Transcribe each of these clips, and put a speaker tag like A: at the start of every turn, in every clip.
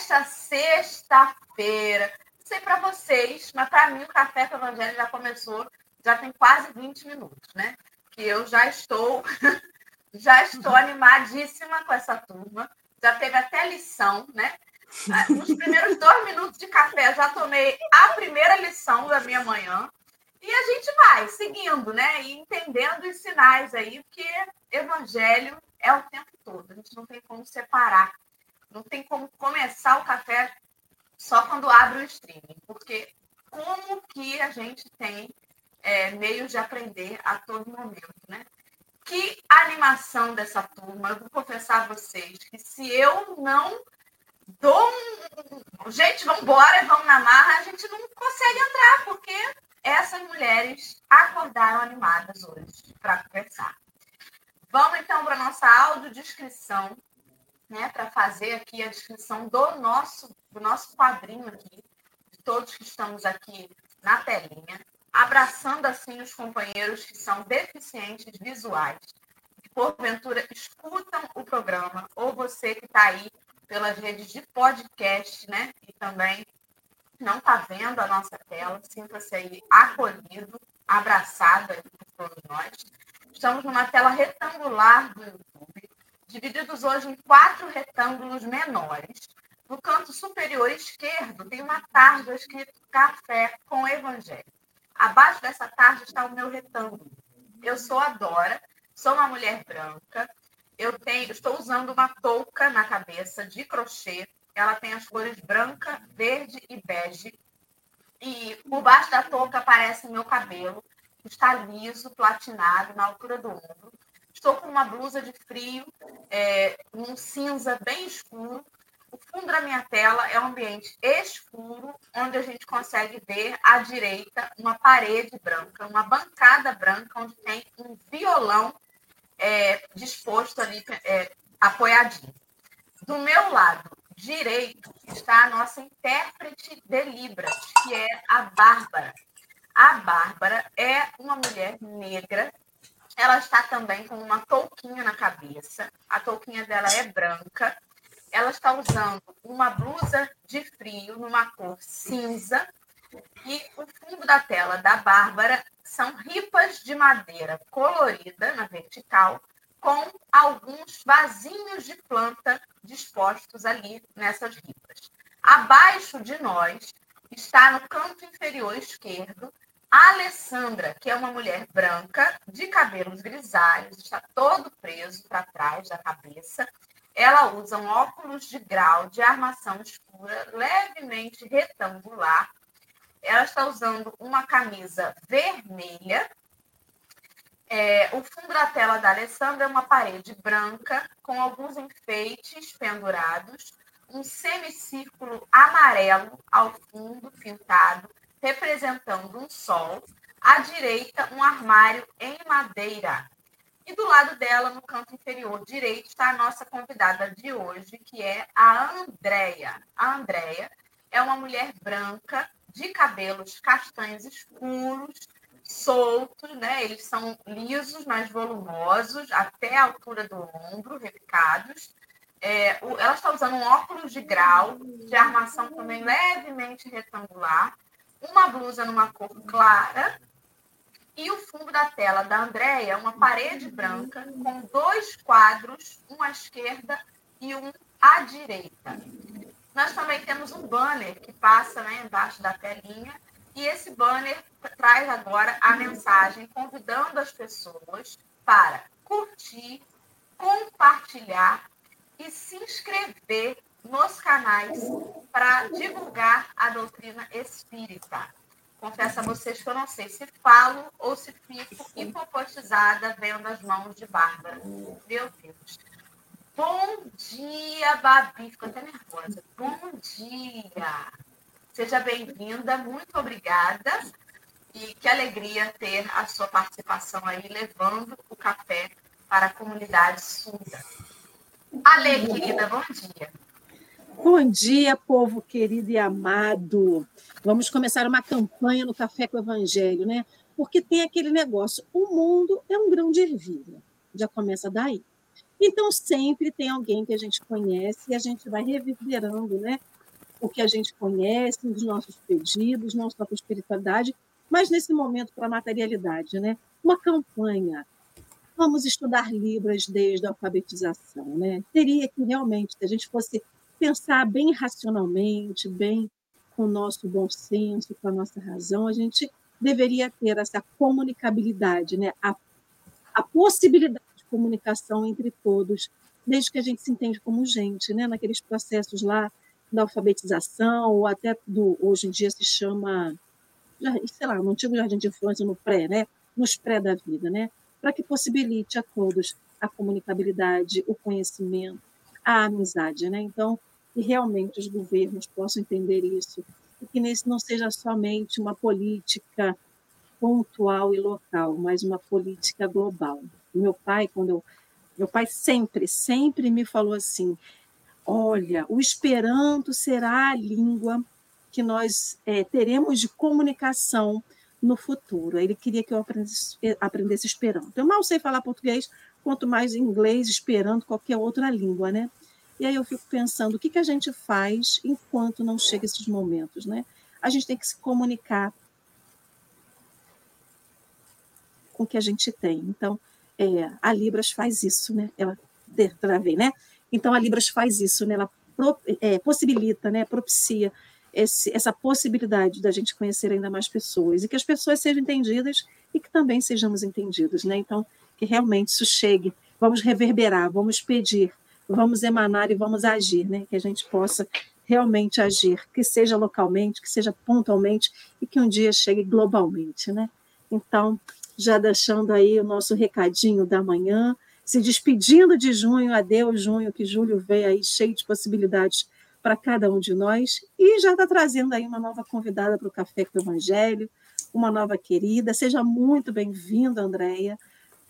A: Nesta sexta-feira, não sei para vocês, mas para mim o Café com o Evangelho já começou, já tem quase 20 minutos, né? Que eu já estou, já estou animadíssima com essa turma, já teve até lição, né? Ah, nos primeiros dois minutos de café, já tomei a primeira lição da minha manhã. E a gente vai seguindo, né? E entendendo os sinais aí, porque evangelho é o tempo todo. A gente não tem como separar. Não tem como começar o café só quando abre o streaming. Porque como que a gente tem é, meios de aprender a todo momento, né? Que animação dessa turma. Eu vou confessar a vocês que se eu não dou um. Gente, vamos embora, vamos na marra, a gente não consegue entrar, porque essas mulheres acordaram animadas hoje para conversar. Vamos então para a nossa audiodescrição, né, para fazer aqui a descrição do nosso, do nosso quadrinho aqui, de todos que estamos aqui na telinha, abraçando assim os companheiros que são deficientes visuais, que porventura escutam o programa, ou você que está aí pelas redes de podcast, né? E também não está vendo a nossa tela, sinta-se aí acolhido, abraçado aí por todos nós. Estamos numa tela retangular do YouTube, divididos hoje em quatro retângulos menores. No canto superior esquerdo tem uma tarja escrito Café com Evangelho. Abaixo dessa tarja está o meu retângulo. Eu sou a Dora, sou uma mulher branca, eu tenho, estou usando uma touca na cabeça de crochê. Ela tem as cores branca, verde e bege. E por baixo da touca aparece meu cabelo, está liso, platinado, na altura do ombro. Estou com uma blusa de frio, é, um cinza bem escuro. O fundo da minha tela é um ambiente escuro, onde a gente consegue ver à direita uma parede branca, uma bancada branca, onde tem um violão é, disposto ali, é, apoiadinho. Do meu lado direito está a nossa intérprete de Libras, que é a Bárbara. A Bárbara é uma mulher negra. Ela está também com uma touquinha na cabeça. A touquinha dela é branca. Ela está usando uma blusa de frio numa cor cinza. E o fundo da tela da Bárbara são ripas de madeira colorida na vertical, com alguns vasinhos de planta dispostos ali nessas ripas. Abaixo de nós está no canto inferior esquerdo a Alessandra, que é uma mulher branca, de cabelos grisalhos, está todo preso para trás da cabeça. Ela usa um óculos de grau de armação escura, levemente retangular, ela está usando uma camisa vermelha. É, o fundo da tela da Alessandra é uma parede branca com alguns enfeites pendurados, um semicírculo amarelo ao fundo pintado, representando um sol. À direita, um armário em madeira. E do lado dela, no canto inferior direito, está a nossa convidada de hoje, que é a Andréia. A Andréia é uma mulher branca de cabelos castanhos escuros, soltos, né? Eles são lisos, mas volumosos, até a altura do ombro, repicados. É, ela está usando um óculos de grau, de armação também levemente retangular, uma blusa numa cor clara e o fundo da tela da Andréia, uma parede branca com dois quadros, um à esquerda e um à direita. Nós também temos um banner que passa né, embaixo da telinha, e esse banner traz agora a mensagem convidando as pessoas para curtir, compartilhar e se inscrever nos canais para divulgar a doutrina espírita. Confesso a vocês que eu não sei se falo ou se fico hipopotizada vendo as mãos de Bárbara. Meu Deus. Bom dia, Babi. Fico até nervosa. Bom dia. Seja bem-vinda, muito obrigada. E que alegria ter a sua participação aí, levando o café para a comunidade surda. Ale, querida, bom dia.
B: Bom dia, povo querido e amado. Vamos começar uma campanha no Café com o Evangelho, né? porque tem aquele negócio, o mundo é um grão de ervilha, já começa daí. Então, sempre tem alguém que a gente conhece e a gente vai reverberando né, o que a gente conhece, os nossos pedidos, não só para a espiritualidade, mas nesse momento para a materialidade. Né? Uma campanha, vamos estudar Libras desde a alfabetização. Né? Teria que realmente, se a gente fosse pensar bem racionalmente, bem com o nosso bom senso, com a nossa razão, a gente deveria ter essa comunicabilidade, né? a, a possibilidade comunicação entre todos, desde que a gente se entende como gente, né? naqueles processos lá da alfabetização, ou até do, hoje em dia se chama, sei lá, no antigo jardim de infância, no pré, né? nos pré da vida, né? para que possibilite a todos a comunicabilidade, o conhecimento, a amizade. Né? Então, que realmente os governos possam entender isso, e que nesse não seja somente uma política pontual e local, mas uma política global. Meu pai, quando eu, meu pai sempre, sempre me falou assim: olha, o Esperanto será a língua que nós é, teremos de comunicação no futuro. Ele queria que eu aprendesse, aprendesse Esperanto. Eu mal sei falar português, quanto mais inglês, Esperanto, qualquer outra língua, né? E aí eu fico pensando, o que, que a gente faz enquanto não chega esses momentos, né? A gente tem que se comunicar com o que a gente tem. Então, é, a Libras faz isso, né? Ela travei, né? Então a Libras faz isso, né? Ela pro, é, possibilita, né? Propicia esse, essa possibilidade da gente conhecer ainda mais pessoas e que as pessoas sejam entendidas e que também sejamos entendidos, né? Então que realmente isso chegue, vamos reverberar, vamos pedir, vamos emanar e vamos agir, né? Que a gente possa realmente agir, que seja localmente, que seja pontualmente e que um dia chegue globalmente, né? Então, já deixando aí o nosso recadinho da manhã, se despedindo de junho, adeus junho, que julho vem aí cheio de possibilidades para cada um de nós, e já está trazendo aí uma nova convidada para o Café com o Evangelho, uma nova querida, seja muito bem-vinda, Andréia,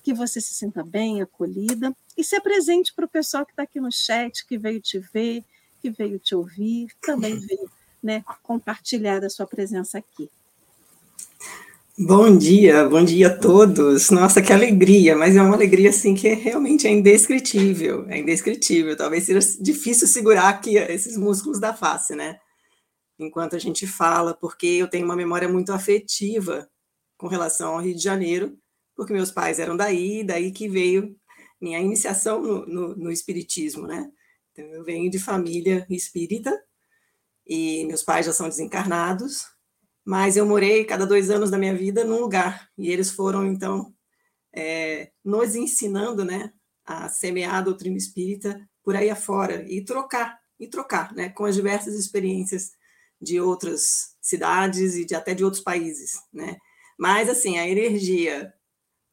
B: que você se sinta bem, acolhida, e se apresente para o pessoal que está aqui no chat, que veio te ver, que veio te ouvir, também veio né, compartilhar a sua presença aqui.
C: Bom dia, bom dia a todos. Nossa, que alegria, mas é uma alegria assim que realmente é indescritível, é indescritível. Talvez seja difícil segurar aqui esses músculos da face, né? Enquanto a gente fala, porque eu tenho uma memória muito afetiva com relação ao Rio de Janeiro, porque meus pais eram daí, daí que veio minha iniciação no, no, no espiritismo, né? Então, eu venho de família espírita e meus pais já são desencarnados, mas eu morei cada dois anos da minha vida num lugar, e eles foram, então, é, nos ensinando, né, a semear a doutrina espírita por aí afora, e trocar, e trocar, né, com as diversas experiências de outras cidades e de, até de outros países, né, mas, assim, a energia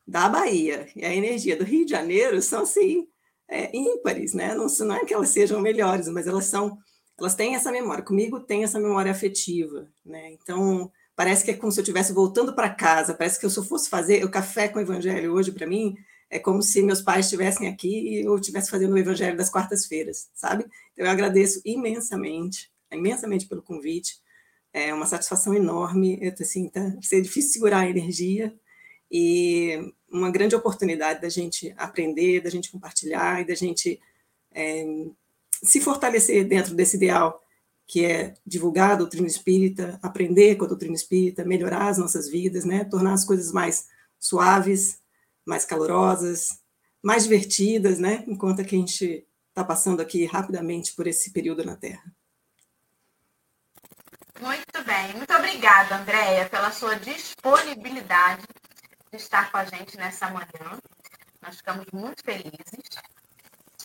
C: da Bahia e a energia do Rio de Janeiro são, assim, é, ímpares, né, não, não é que elas sejam melhores, mas elas são elas têm essa memória. Comigo tem essa memória afetiva, né? Então parece que é como se eu estivesse voltando para casa. Parece que eu só fosse fazer o café com o Evangelho hoje para mim é como se meus pais estivessem aqui e eu estivesse fazendo o Evangelho das quartas-feiras, sabe? Então eu agradeço imensamente, imensamente pelo convite. É uma satisfação enorme. Eu assim, tá, ser difícil segurar a energia e uma grande oportunidade da gente aprender, da gente compartilhar e da gente é, se fortalecer dentro desse ideal que é divulgar a doutrina espírita, aprender com a doutrina espírita, melhorar as nossas vidas, né? tornar as coisas mais suaves, mais calorosas, mais divertidas, né? enquanto que a gente está passando aqui rapidamente por esse período na Terra.
A: Muito bem, muito obrigada, Andréia, pela sua disponibilidade de estar com a gente nessa manhã. Nós ficamos muito felizes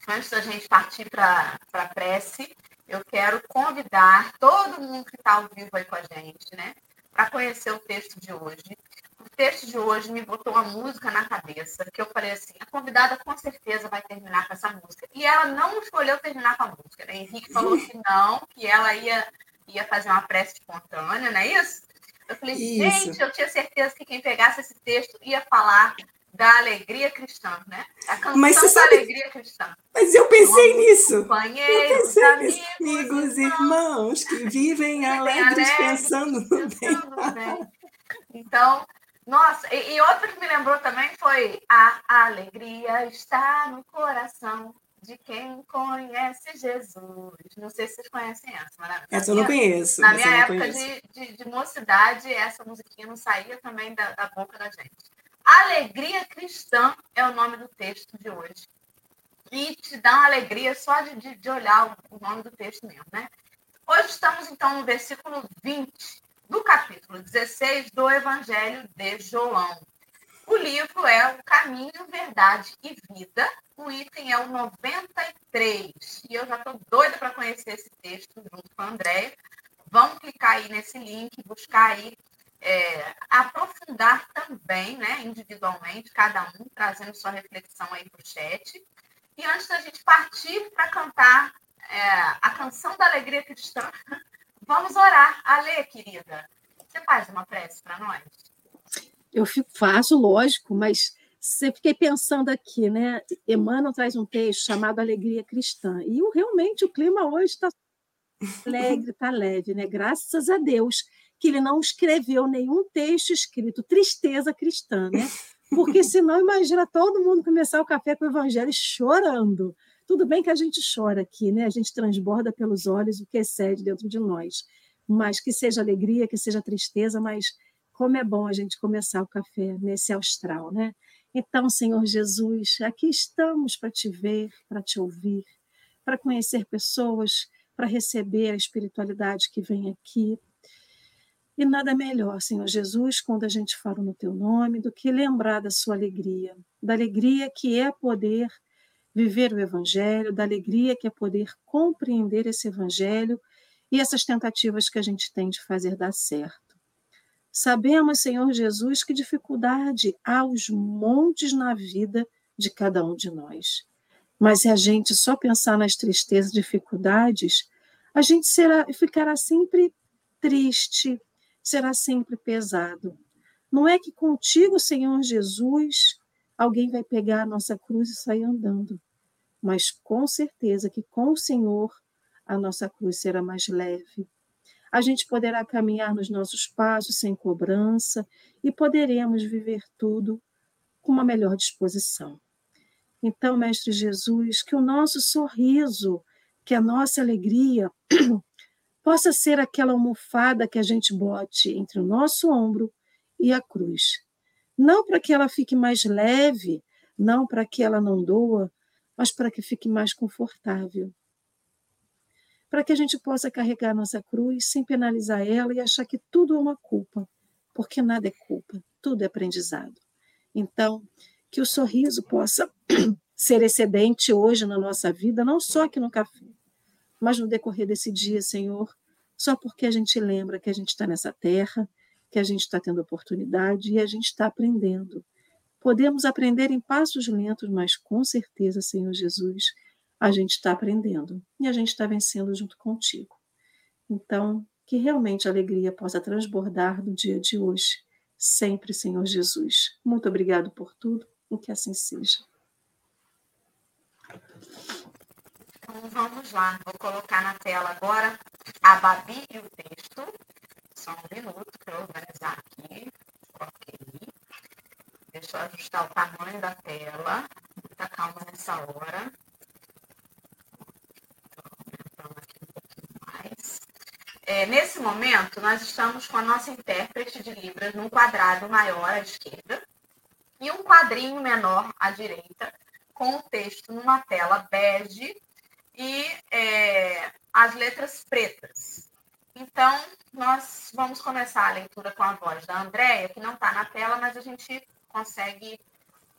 A: antes da gente partir para a prece, eu quero convidar todo mundo que está ao vivo aí com a gente, né, para conhecer o texto de hoje. O texto de hoje me botou uma música na cabeça, que eu falei assim, a convidada com certeza vai terminar com essa música. E ela não escolheu terminar com a música, né? Henrique falou que não, que ela ia, ia fazer uma prece espontânea, não é isso? Eu falei, isso. gente, eu tinha certeza que quem pegasse esse texto ia falar da alegria cristã, né? A canção mas você sabe... da alegria cristã.
C: Mas eu pensei nisso. Companheiros, eu pensei amigos, amigos irmãos, que vivem alegres, alegres pensando no bem.
A: bem. Então, Nossa, e, e outra que me lembrou também foi A alegria está no coração de quem conhece Jesus. Não sei se vocês conhecem essa, mas
C: essa eu não conheço.
A: Na minha época de, de, de, mocidade, essa musiquinha não saía também da, da boca da gente. Alegria Cristã é o nome do texto de hoje. E te dá uma alegria só de, de, de olhar o, o nome do texto mesmo, né? Hoje estamos, então, no versículo 20 do capítulo 16 do Evangelho de João. O livro é O Caminho, Verdade e Vida. O item é o 93. E eu já estou doida para conhecer esse texto junto com a Andréia. Vamos clicar aí nesse link, buscar aí, é, aprofundar também, né, individualmente, cada um, trazendo sua reflexão aí para o chat. E antes da gente partir para cantar é, a canção da alegria cristã, vamos orar. Ale, querida, você faz uma prece para nós?
B: Eu faço, lógico, mas você fiquei pensando aqui, né? Emmanuel traz um texto chamado Alegria Cristã. E realmente o clima hoje está alegre, está leve, né? Graças a Deus que ele não escreveu nenhum texto escrito tristeza cristã, né? Porque senão imagina todo mundo começar o café com o evangelho chorando. Tudo bem que a gente chora aqui, né? A gente transborda pelos olhos o que excede dentro de nós. Mas que seja alegria, que seja tristeza, mas como é bom a gente começar o café nesse austral, né? Então, Senhor Jesus, aqui estamos para te ver, para te ouvir, para conhecer pessoas, para receber a espiritualidade que vem aqui. E nada melhor, Senhor Jesus, quando a gente fala no teu nome, do que lembrar da sua alegria, da alegria que é poder viver o evangelho, da alegria que é poder compreender esse evangelho e essas tentativas que a gente tem de fazer dar certo. Sabemos, Senhor Jesus, que dificuldade há aos montes na vida de cada um de nós. Mas se a gente só pensar nas tristezas e dificuldades, a gente será, ficará sempre triste, será sempre pesado. Não é que contigo, Senhor Jesus, alguém vai pegar a nossa cruz e sair andando, mas com certeza que com o Senhor a nossa cruz será mais leve, a gente poderá caminhar nos nossos passos sem cobrança e poderemos viver tudo com uma melhor disposição. Então, Mestre Jesus, que o nosso sorriso, que a nossa alegria possa ser aquela almofada que a gente bote entre o nosso ombro e a cruz. Não para que ela fique mais leve, não para que ela não doa, mas para que fique mais confortável para que a gente possa carregar nossa cruz sem penalizar ela e achar que tudo é uma culpa, porque nada é culpa, tudo é aprendizado. Então, que o sorriso possa ser excedente hoje na nossa vida, não só aqui no café, mas no decorrer desse dia, Senhor, só porque a gente lembra que a gente está nessa terra, que a gente está tendo oportunidade e a gente está aprendendo. Podemos aprender em passos lentos, mas com certeza, Senhor Jesus, a gente está aprendendo e a gente está vencendo junto contigo. Então, que realmente a alegria possa transbordar no dia de hoje, sempre, Senhor Jesus. Muito obrigado por tudo e que assim seja.
A: Então, vamos lá. Vou colocar na tela agora a Babi e o texto. Só um minuto para eu organizar aqui. Ok. Deixa eu ajustar o tamanho da tela. Muita calma nessa hora. É, nesse momento, nós estamos com a nossa intérprete de Libras num quadrado maior à esquerda e um quadrinho menor à direita, com o texto numa tela bege e é, as letras pretas. Então, nós vamos começar a leitura com a voz da Andréia, que não está na tela, mas a gente consegue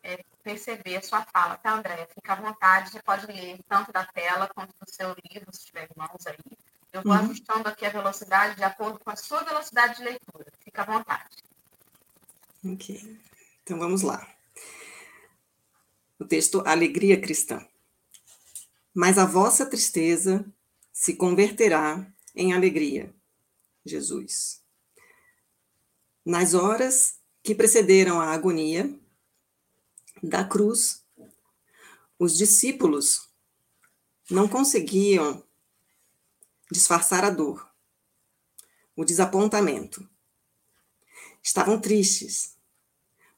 A: é, perceber a sua fala, tá, Andréia? Fica à vontade, você pode ler tanto da tela quanto do seu livro, se tiver em mãos aí. Eu vou uhum. ajustando aqui a velocidade de acordo com a sua velocidade de leitura. Fica à vontade.
C: Ok. Então vamos lá. O texto Alegria Cristã. Mas a vossa tristeza se converterá em alegria. Jesus. Nas horas que precederam a agonia da cruz, os discípulos não conseguiam disfarçar a dor, o desapontamento. Estavam tristes,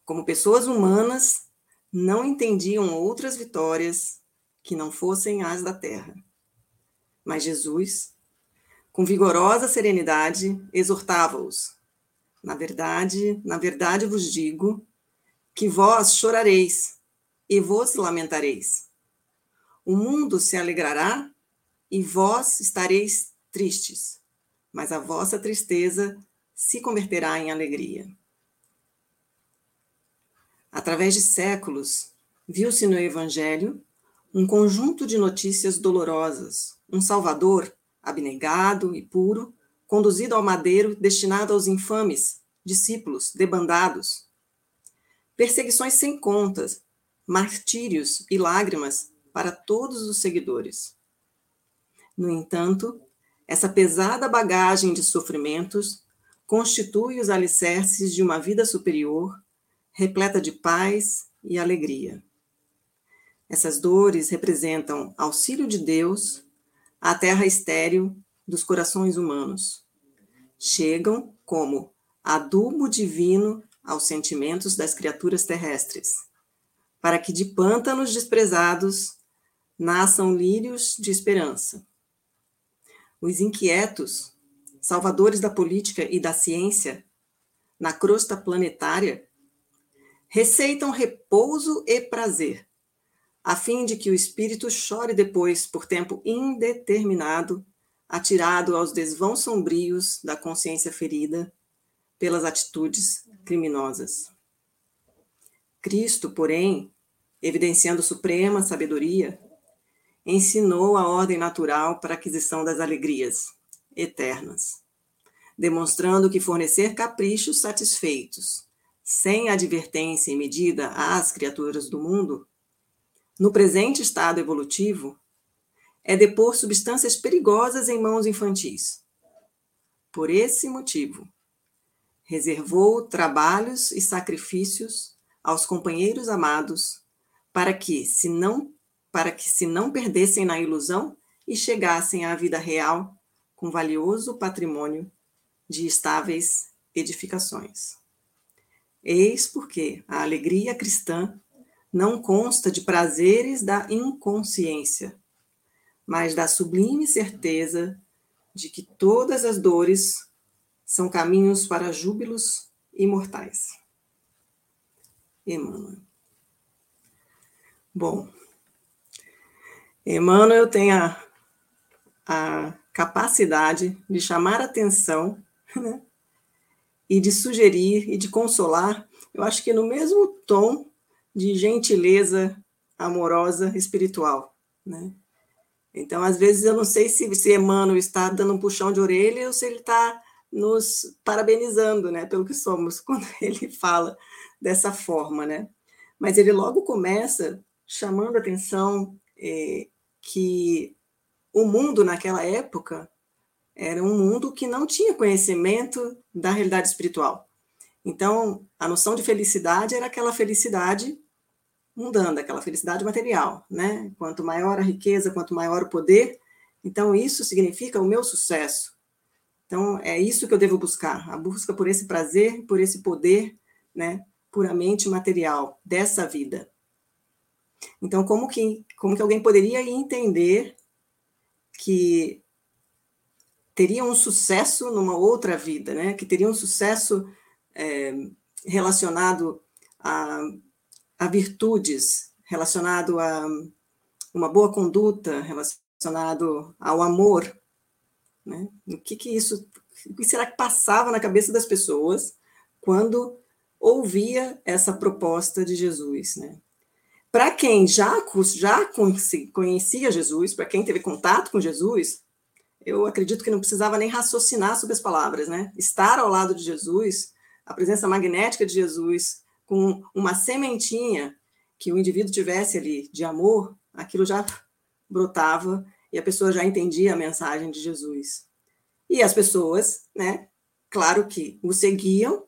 C: como pessoas humanas, não entendiam outras vitórias que não fossem as da terra. Mas Jesus, com vigorosa serenidade, exortava-os: Na verdade, na verdade vos digo que vós chorareis e vos lamentareis. O mundo se alegrará e vós estareis tristes, mas a vossa tristeza se converterá em alegria. Através de séculos, viu-se no Evangelho um conjunto de notícias dolorosas, um Salvador abnegado e puro, conduzido ao madeiro destinado aos infames, discípulos debandados. Perseguições sem contas, martírios e lágrimas para todos os seguidores. No entanto, essa pesada bagagem de sofrimentos constitui os alicerces de uma vida superior, repleta de paz e alegria. Essas dores representam auxílio de Deus à terra estéril dos corações humanos. Chegam como adubo divino aos sentimentos das criaturas terrestres, para que de pântanos desprezados nasçam lírios de esperança. Os inquietos, salvadores da política e da ciência, na crosta planetária, receitam repouso e prazer a fim de que o espírito chore depois por tempo indeterminado, atirado aos desvãos sombrios da consciência ferida pelas atitudes criminosas. Cristo, porém, evidenciando suprema sabedoria, ensinou a ordem natural para a aquisição das alegrias eternas, demonstrando que fornecer caprichos satisfeitos, sem advertência e medida às criaturas do mundo, no presente estado evolutivo, é depor substâncias perigosas em mãos infantis. Por esse motivo, reservou trabalhos e sacrifícios aos companheiros amados, para que, se não, para que se não perdessem na ilusão e chegassem à vida real com valioso patrimônio de estáveis edificações. Eis porque a alegria cristã não consta de prazeres da inconsciência, mas da sublime certeza de que todas as dores são caminhos para júbilos imortais. Emmanuel. Bom, Emmanuel tem a, a capacidade de chamar atenção né, e de sugerir e de consolar, eu acho que no mesmo tom de gentileza amorosa espiritual, né? Então, às vezes, eu não sei se, se Emmanuel está dando um puxão de orelha ou se ele está nos parabenizando, né, pelo que somos, quando ele fala dessa forma, né? Mas ele logo começa chamando atenção é, que o mundo naquela época era um mundo que não tinha conhecimento da realidade espiritual. Então, a noção de felicidade era aquela felicidade mundana, aquela felicidade material, né? Quanto maior a riqueza, quanto maior o poder, então isso significa o meu sucesso. Então é isso que eu devo buscar, a busca por esse prazer, por esse poder, né, puramente material dessa vida. Então como que como que alguém poderia entender que teria um sucesso numa outra vida, né? Que teria um sucesso é, relacionado a a virtudes, relacionado a uma boa conduta, relacionado ao amor. Né? O que, que isso, o que será que passava na cabeça das pessoas quando ouvia essa proposta de Jesus? Né? Para quem já, já conhecia Jesus, para quem teve contato com Jesus, eu acredito que não precisava nem raciocinar sobre as palavras, né? Estar ao lado de Jesus, a presença magnética de Jesus, com uma sementinha que o indivíduo tivesse ali de amor, aquilo já brotava e a pessoa já entendia a mensagem de Jesus. E as pessoas, né, claro que o seguiam,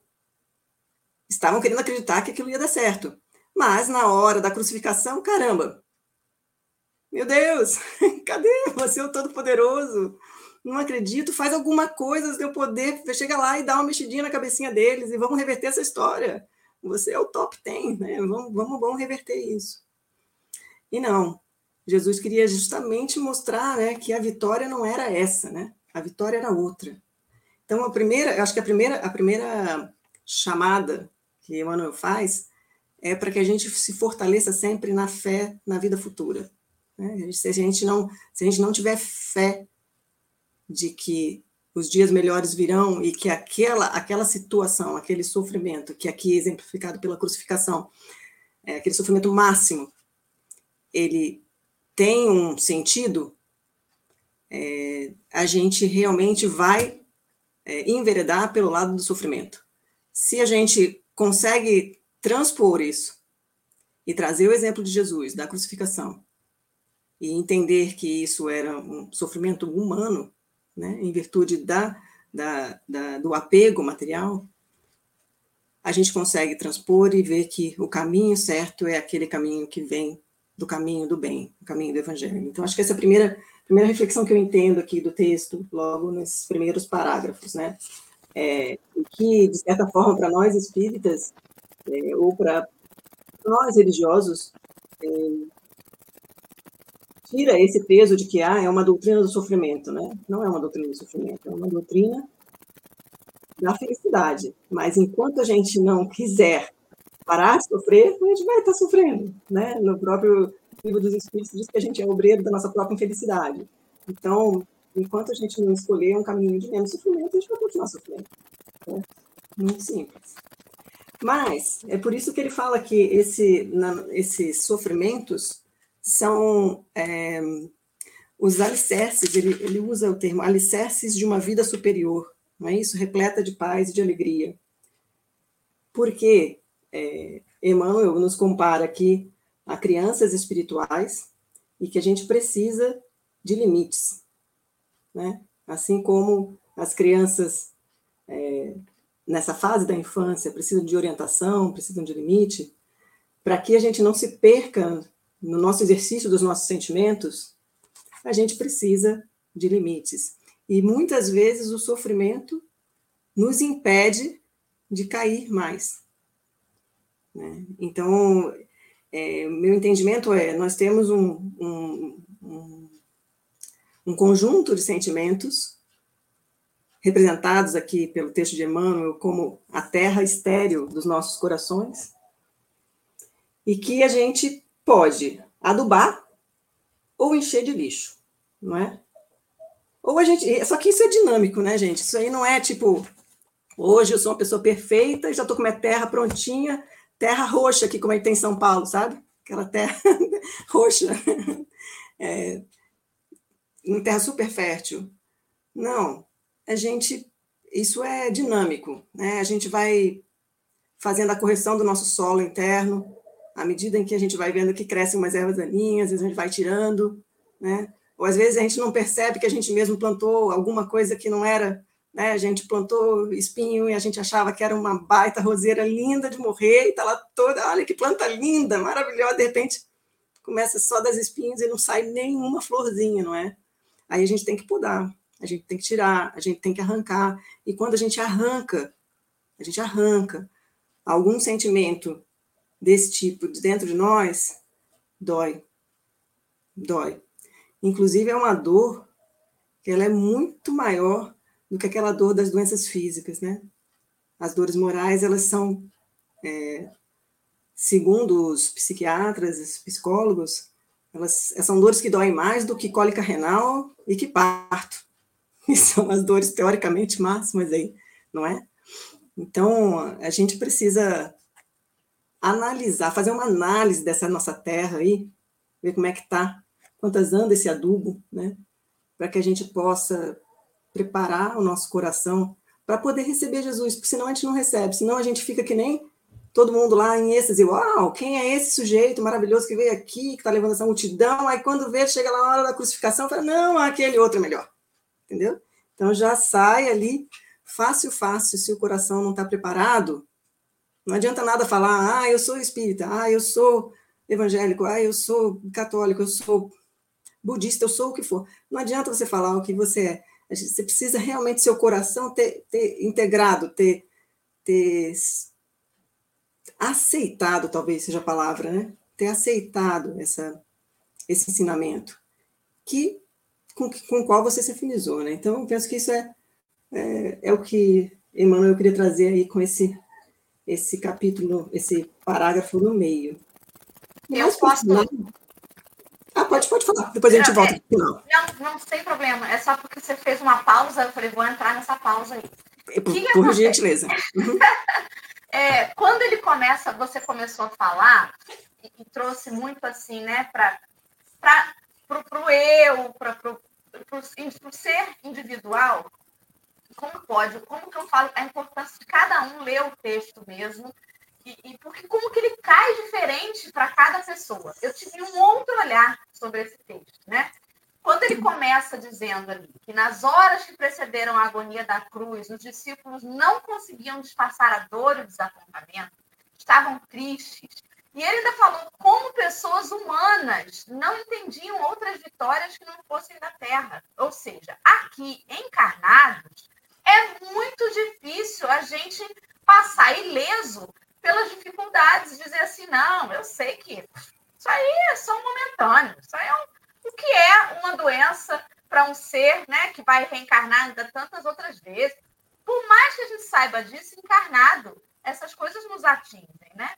C: estavam querendo acreditar que aquilo ia dar certo. Mas na hora da crucificação, caramba, meu Deus, cadê você, o Todo-Poderoso? Não acredito, faz alguma coisa, seu poder, chega lá e dá uma mexidinha na cabecinha deles e vamos reverter essa história você é o top 10, né? Vamos, vamos, vamos reverter isso. E não, Jesus queria justamente mostrar né, que a vitória não era essa, né? A vitória era outra. Então, a primeira, acho que a primeira, a primeira chamada que Emmanuel faz é para que a gente se fortaleça sempre na fé na vida futura. Né? Se, a gente não, se a gente não tiver fé de que os dias melhores virão e que aquela, aquela situação, aquele sofrimento, que aqui é exemplificado pela crucificação, é aquele sofrimento máximo, ele tem um sentido, é, a gente realmente vai é, enveredar pelo lado do sofrimento. Se a gente consegue transpor isso e trazer o exemplo de Jesus, da crucificação, e entender que isso era um sofrimento humano, né, em virtude da, da, da, do apego material, a gente consegue transpor e ver que o caminho certo é aquele caminho que vem do caminho do bem, o caminho do evangelho. Então, acho que essa é a primeira, primeira reflexão que eu entendo aqui do texto, logo nesses primeiros parágrafos, né? É, que, de certa forma, para nós espíritas, é, ou para nós religiosos, é, tira esse peso de que ah, é uma doutrina do sofrimento, né? Não é uma doutrina do sofrimento, é uma doutrina da felicidade. Mas enquanto a gente não quiser parar de sofrer, a gente vai estar sofrendo, né? No próprio livro dos Espíritos diz que a gente é obreiro da nossa própria infelicidade. Então, enquanto a gente não escolher um caminho de menos sofrimento, a gente vai continuar sofrendo. Né? Muito simples. Mas é por isso que ele fala que esse, na, esses sofrimentos são é, os alicerces, ele, ele usa o termo alicerces de uma vida superior, não é isso? Repleta de paz e de alegria. Porque é, Emmanuel nos compara aqui a crianças espirituais e que a gente precisa de limites, né? Assim como as crianças é, nessa fase da infância precisam de orientação, precisam de limite, para que a gente não se perca no nosso exercício dos nossos sentimentos, a gente precisa de limites. E muitas vezes o sofrimento nos impede de cair mais. Né? Então, é, meu entendimento é: nós temos um, um, um, um conjunto de sentimentos representados aqui pelo texto de Emmanuel como a terra estéril dos nossos corações, e que a gente pode adubar ou encher de lixo, não é? Ou a gente, só que isso é dinâmico, né, gente? Isso aí não é tipo, hoje eu sou uma pessoa perfeita, já estou com minha terra prontinha, terra roxa aqui, como é que tem em São Paulo, sabe? Aquela terra roxa, é, uma terra super fértil. Não, a gente, isso é dinâmico, né? A gente vai fazendo a correção do nosso solo interno, à medida em que a gente vai vendo que crescem umas ervas daninhas, às vezes a gente vai tirando, né? Ou às vezes a gente não percebe que a gente mesmo plantou alguma coisa que não era, né? A gente plantou espinho e a gente achava que era uma baita roseira linda de morrer e tá lá toda, olha que planta linda, maravilhosa, de repente começa só das espinhos e não sai nenhuma florzinha, não é? Aí a gente tem que podar, a gente tem que tirar, a gente tem que arrancar. E quando a gente arranca, a gente arranca algum sentimento desse tipo de dentro de nós, dói. Dói. Inclusive, é uma dor que ela é muito maior do que aquela dor das doenças físicas, né? As dores morais, elas são, é, segundo os psiquiatras, os psicólogos, elas são dores que doem mais do que cólica renal e que parto. E são as dores teoricamente máximas aí, não é? Então, a gente precisa analisar, fazer uma análise dessa nossa terra aí, ver como é que está, quantas anda esse adubo, né? Para que a gente possa preparar o nosso coração para poder receber Jesus, porque senão a gente não recebe, senão a gente fica que nem todo mundo lá em êxtase, uau, quem é esse sujeito maravilhoso que veio aqui, que está levando essa multidão, aí quando vê, chega lá na hora da crucificação, fala, não, aquele outro é melhor, entendeu? Então já sai ali, fácil, fácil, se o coração não está preparado, não adianta nada falar, ah, eu sou espírita, ah, eu sou evangélico, ah, eu sou católico, eu sou budista, eu sou o que for. Não adianta você falar o que você é. Você precisa realmente seu coração ter, ter integrado, ter, ter aceitado, talvez seja a palavra, né? Ter aceitado essa, esse ensinamento que com, com o qual você se afinizou, né? Então, eu penso que isso é, é, é o que Emmanuel queria trazer aí com esse, esse capítulo, esse parágrafo no meio.
A: Eu posso...
C: Ah, pode, pode falar. Depois a gente não, volta é,
A: Não, não tem problema. É só porque você fez uma pausa, eu falei, vou entrar nessa pausa aí.
C: Por, que por gentileza. Uhum.
A: é, quando ele começa, você começou a falar e, e trouxe muito assim, né, para o eu, para o ser individual, como pode, como que eu falo a importância de cada um ler o texto mesmo e, e porque como que ele cai diferente para cada pessoa. Eu tive um outro olhar sobre esse texto, né? Quando ele começa dizendo ali que nas horas que precederam a agonia da cruz, os discípulos não conseguiam disfarçar a dor e o desapontamento, estavam tristes. E ele ainda falou como pessoas humanas não entendiam outras vitórias que não fossem da terra. Ou seja, aqui, encarnados, é muito difícil a gente passar ileso pelas dificuldades, dizer assim, não, eu sei que isso aí é só momentâneo, isso aí é um o que é uma doença para um ser né, que vai reencarnar ainda tantas outras vezes. Por mais que a gente saiba disso, encarnado, essas coisas nos atingem, né?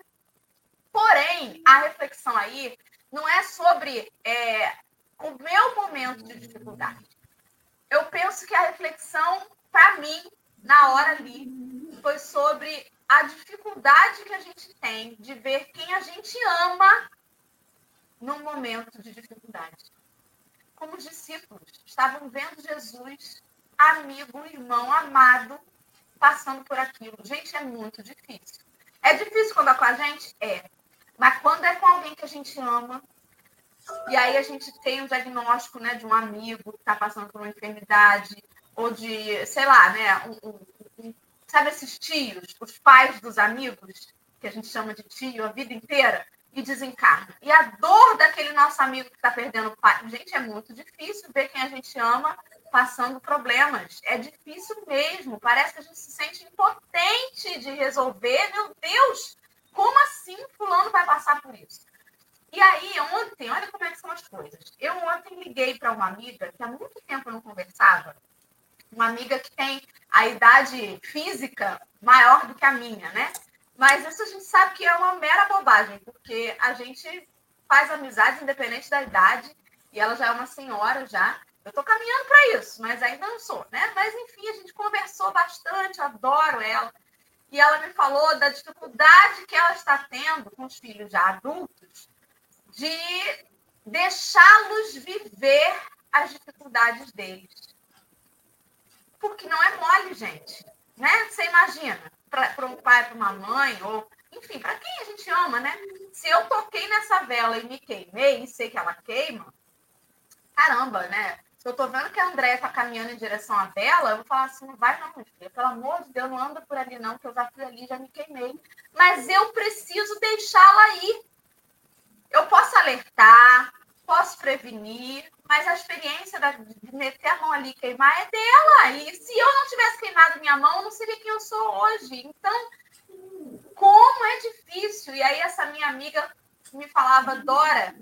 A: Porém, a reflexão aí não é sobre é, o meu momento de dificuldade. Eu penso que a reflexão, para mim, na hora ali, foi sobre a dificuldade que a gente tem de ver quem a gente ama num momento de dificuldade como discípulos, estavam vendo Jesus, amigo, irmão, amado, passando por aquilo. Gente, é muito difícil. É difícil quando é com a gente? É. Mas quando é com alguém que a gente ama, e aí a gente tem um diagnóstico né, de um amigo que está passando por uma enfermidade, ou de, sei lá, né, um, um, um, sabe esses tios, os pais dos amigos, que a gente chama de tio a vida inteira? e desencarna. E a dor daquele nosso amigo que está perdendo o pai. Gente, é muito difícil ver quem a gente ama passando problemas. É difícil mesmo. Parece que a gente se sente impotente de resolver. Meu Deus, como assim fulano vai passar por isso? E aí, ontem, olha como é que são as coisas. Eu ontem liguei para uma amiga que há muito tempo eu não conversava, uma amiga que tem a idade física maior do que a minha, né? Mas isso a gente sabe que é uma mera bobagem, porque a gente faz amizade independente da idade, e ela já é uma senhora já. Eu estou caminhando para isso, mas ainda não sou, né? Mas enfim, a gente conversou bastante, adoro ela. E ela me falou da dificuldade que ela está tendo com os filhos já adultos de deixá-los viver as dificuldades deles. Porque não é mole, gente. Né? Você imagina, para um pai, para uma mãe, ou enfim, para quem a gente ama, né? Se eu toquei nessa vela e me queimei e sei que ela queima, caramba, né? Se eu tô vendo que a Andréia tá caminhando em direção à vela, eu vou falar assim, não vai não, meu filho. Pelo amor de Deus, não anda por ali não, que eu já fui ali, já me queimei. Mas eu preciso deixá-la ir. Eu posso alertar, posso prevenir, mas a experiência de meter a mão ali e queimar é dela. E se eu não tivesse queimado minha mão, não seria quem eu sou hoje. Então, como é difícil. E aí, essa minha amiga me falava, Dora,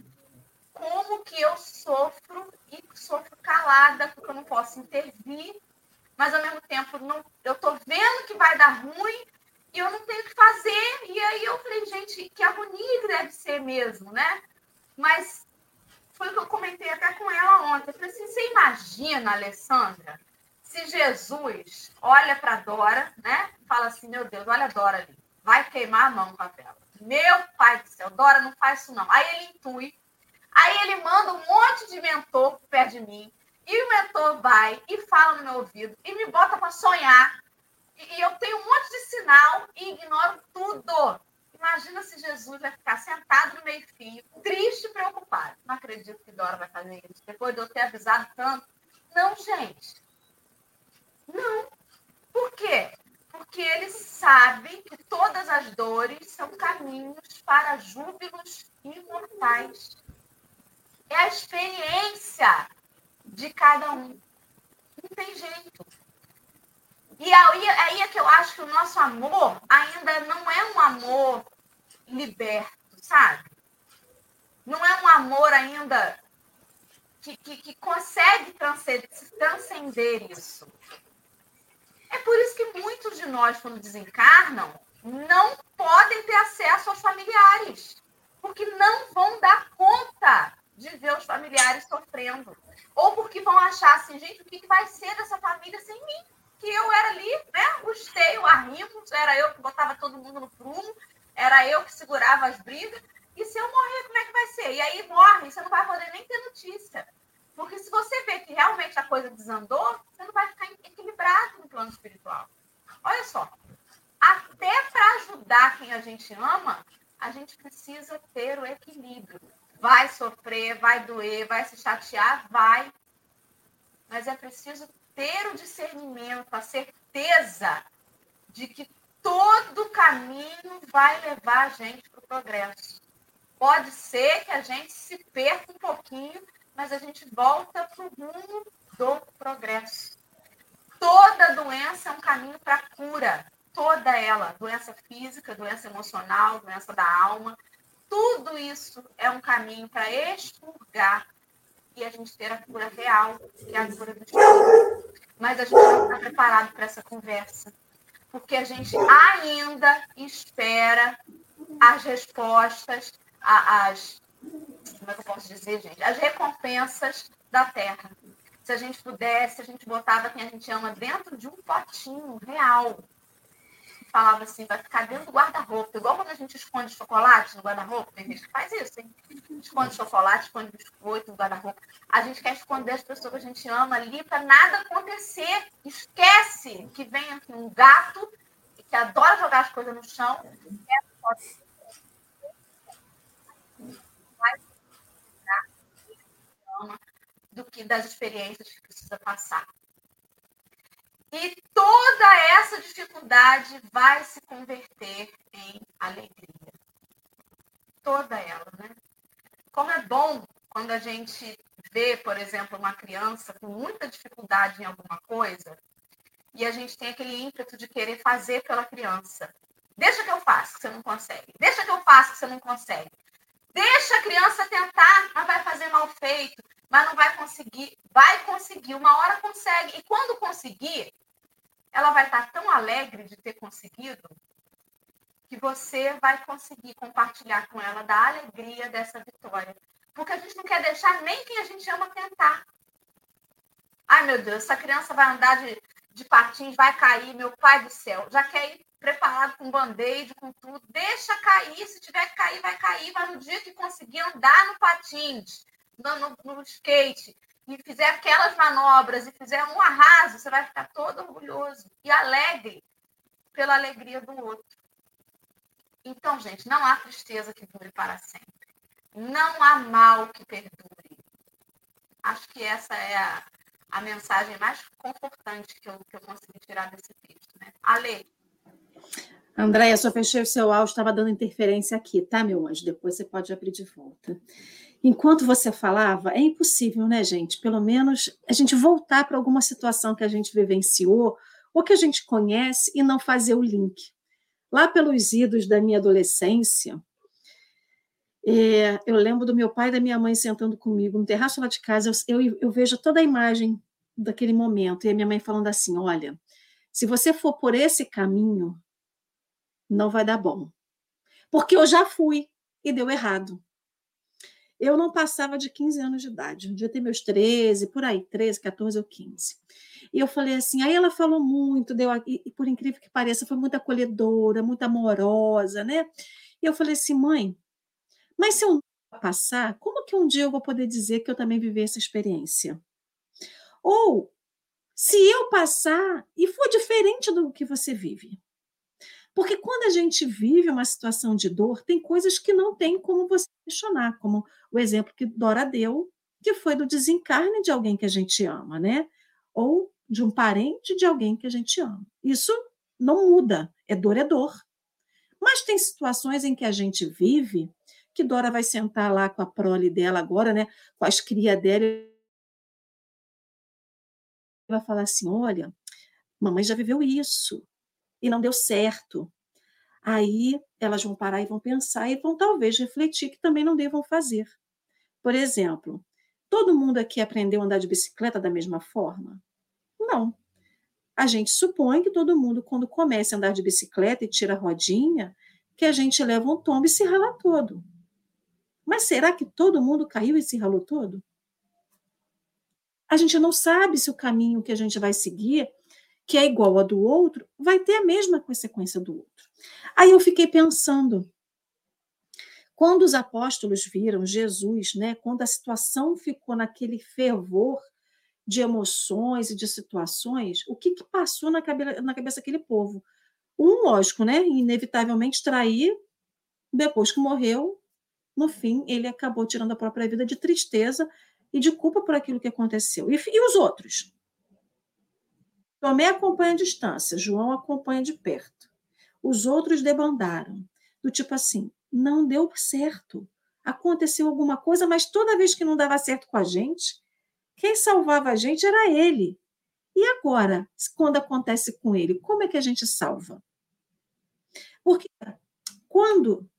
A: como que eu sofro e sofro calada, porque eu não posso intervir, mas ao mesmo tempo não, eu tô vendo que vai dar ruim e eu não tenho o que fazer. E aí eu falei, gente, que agonia que deve ser mesmo, né? Mas foi o que eu comentei até com ela ontem. Eu falei assim: você imagina, Alessandra, se Jesus olha para Dora, né? Fala assim: meu Deus, olha a Dora ali, vai queimar a mão com a vela. Meu pai do céu, Dora, não faz isso não. Aí ele intui, aí ele manda um monte de mentor perto de mim, e o mentor vai e fala no meu ouvido e me bota para sonhar. E eu tenho um monte de sinal e ignoro tudo. Imagina se Jesus vai ficar sentado no meio-fio, triste e preocupado. Não acredito que Dora vai fazer isso, depois de eu ter avisado tanto. Não, gente. Não. Por quê? Porque ele sabe que todas as dores são caminhos para júbilos imortais. É a experiência de cada um. Não tem jeito. E aí, aí é que eu acho que o nosso amor ainda não é um amor liberto, sabe? Não é um amor ainda que, que, que consegue transcender, transcender isso. É por isso que muitos de nós, quando desencarnam, não podem ter acesso aos familiares, porque não vão dar conta de ver os familiares sofrendo. Ou porque vão achar assim, gente, o que vai ser dessa família sem mim? Que eu era ali, né? O arrimo, era eu que botava todo mundo no prumo, era eu que segurava as brigas. E se eu morrer, como é que vai ser? E aí morre, você não vai poder nem ter notícia. Porque se você vê que realmente a coisa desandou, você não vai ficar equilibrado no plano espiritual. Olha só, até para ajudar quem a gente ama, a gente precisa ter o equilíbrio. Vai sofrer, vai doer, vai se chatear, vai. Mas é preciso ter o discernimento, a certeza de que todo caminho vai levar a gente para o progresso. Pode ser que a gente se perca um pouquinho, mas a gente volta para o rumo do progresso. Toda doença é um caminho para cura, toda ela, doença física, doença emocional, doença da alma, tudo isso é um caminho para expurgar e a gente ter a cura real, que é a cura do espírito. Mas a gente não está preparado para essa conversa, porque a gente ainda espera as respostas, as. Como é que eu posso dizer, gente? As recompensas da Terra. Se a gente pudesse, a gente botava quem a gente ama dentro de um potinho real falava assim, vai ficar dentro do guarda-roupa. Igual quando a gente esconde chocolate no guarda-roupa, tem gente que faz isso, hein? Esconde chocolate, esconde biscoito no guarda-roupa. A gente quer esconder as pessoas que a gente ama ali para nada acontecer. Esquece que vem aqui um gato que adora jogar as coisas no chão. do que das experiências que precisa passar. E toda essa dificuldade vai se converter em alegria. Toda ela, né? Como é bom quando a gente vê, por exemplo, uma criança com muita dificuldade em alguma coisa e a gente tem aquele ímpeto de querer fazer pela criança. Deixa que eu faça, que você não consegue. Deixa que eu faça, que você não consegue. Deixa a criança tentar, mas vai fazer mal feito mas não vai conseguir. Vai conseguir, uma hora consegue. E quando conseguir, ela vai estar tão alegre de ter conseguido que você vai conseguir compartilhar com ela da alegria dessa vitória. Porque a gente não quer deixar nem quem a gente ama tentar. Ai, meu Deus, essa criança vai andar de, de patins, vai cair, meu pai do céu. Já quer ir preparado com band-aid, com tudo. Deixa cair, se tiver que cair, vai cair. Mas no dia que conseguir andar no patins, no, no, no skate e fizer aquelas manobras e fizer um arraso, você vai ficar todo orgulhoso e alegre pela alegria do outro. Então, gente, não há tristeza que dure para sempre. Não há mal que perdure. Acho que essa é a, a mensagem mais confortante que eu, que eu consegui tirar desse texto. Né? Ale.
B: Andréia, só fechei o seu áudio, estava dando interferência aqui, tá, meu anjo? Depois você pode abrir de volta enquanto você falava, é impossível, né, gente? Pelo menos a gente voltar para alguma situação que a gente vivenciou ou que a gente conhece e não fazer o link. Lá pelos idos da minha adolescência, é, eu lembro do meu pai e da minha mãe sentando comigo no terraço lá de casa. Eu, eu, eu vejo toda a imagem daquele momento e a minha mãe falando assim: Olha, se você for por esse caminho, não vai dar bom. Porque eu já fui e deu errado eu não passava de 15 anos de idade. Um dia ter meus 13, por aí, 13, 14 ou 15. E eu falei assim, aí ela falou muito, deu, e, por incrível que pareça, foi muito acolhedora, muito amorosa, né? E eu falei assim, mãe, mas se eu passar, como que um dia eu vou poder dizer que eu também vivi essa experiência? Ou, se eu passar e for diferente do que você vive, porque quando a gente vive uma situação de dor, tem coisas que não tem como você questionar, como o exemplo que Dora deu, que foi do desencarne de alguém que a gente ama, né? Ou de um parente de alguém que a gente ama. Isso não muda, é dor é dor. Mas tem situações em que a gente vive que Dora vai sentar lá com a prole dela agora, né, com as crias dela, vai falar assim: olha, mamãe já viveu isso, e não deu certo. aí elas vão parar e vão pensar e vão talvez refletir que também não devam fazer. Por exemplo, todo mundo aqui aprendeu a andar de bicicleta da mesma forma? Não. A gente supõe que todo mundo, quando começa a andar de bicicleta e tira a rodinha, que a gente leva um tombo e se rala todo. Mas será que todo mundo caiu e se ralou todo? A gente não sabe se o caminho que a gente vai seguir, que é igual a do outro, vai ter a mesma consequência do outro. Aí eu fiquei pensando, quando os apóstolos viram Jesus, né, quando a situação ficou naquele fervor de emoções e de situações, o que, que passou na cabeça, na cabeça daquele povo? Um, lógico, né, inevitavelmente trair, depois que morreu, no fim, ele acabou tirando a própria vida de tristeza e de culpa por aquilo que aconteceu. E, e os outros? Tomé acompanha a distância, João acompanha de perto. Os outros debandaram. Do tipo assim, não deu certo. Aconteceu alguma coisa, mas toda vez que não dava certo com a gente, quem salvava a gente era ele. E agora, quando acontece com ele, como é que a gente salva? Porque quando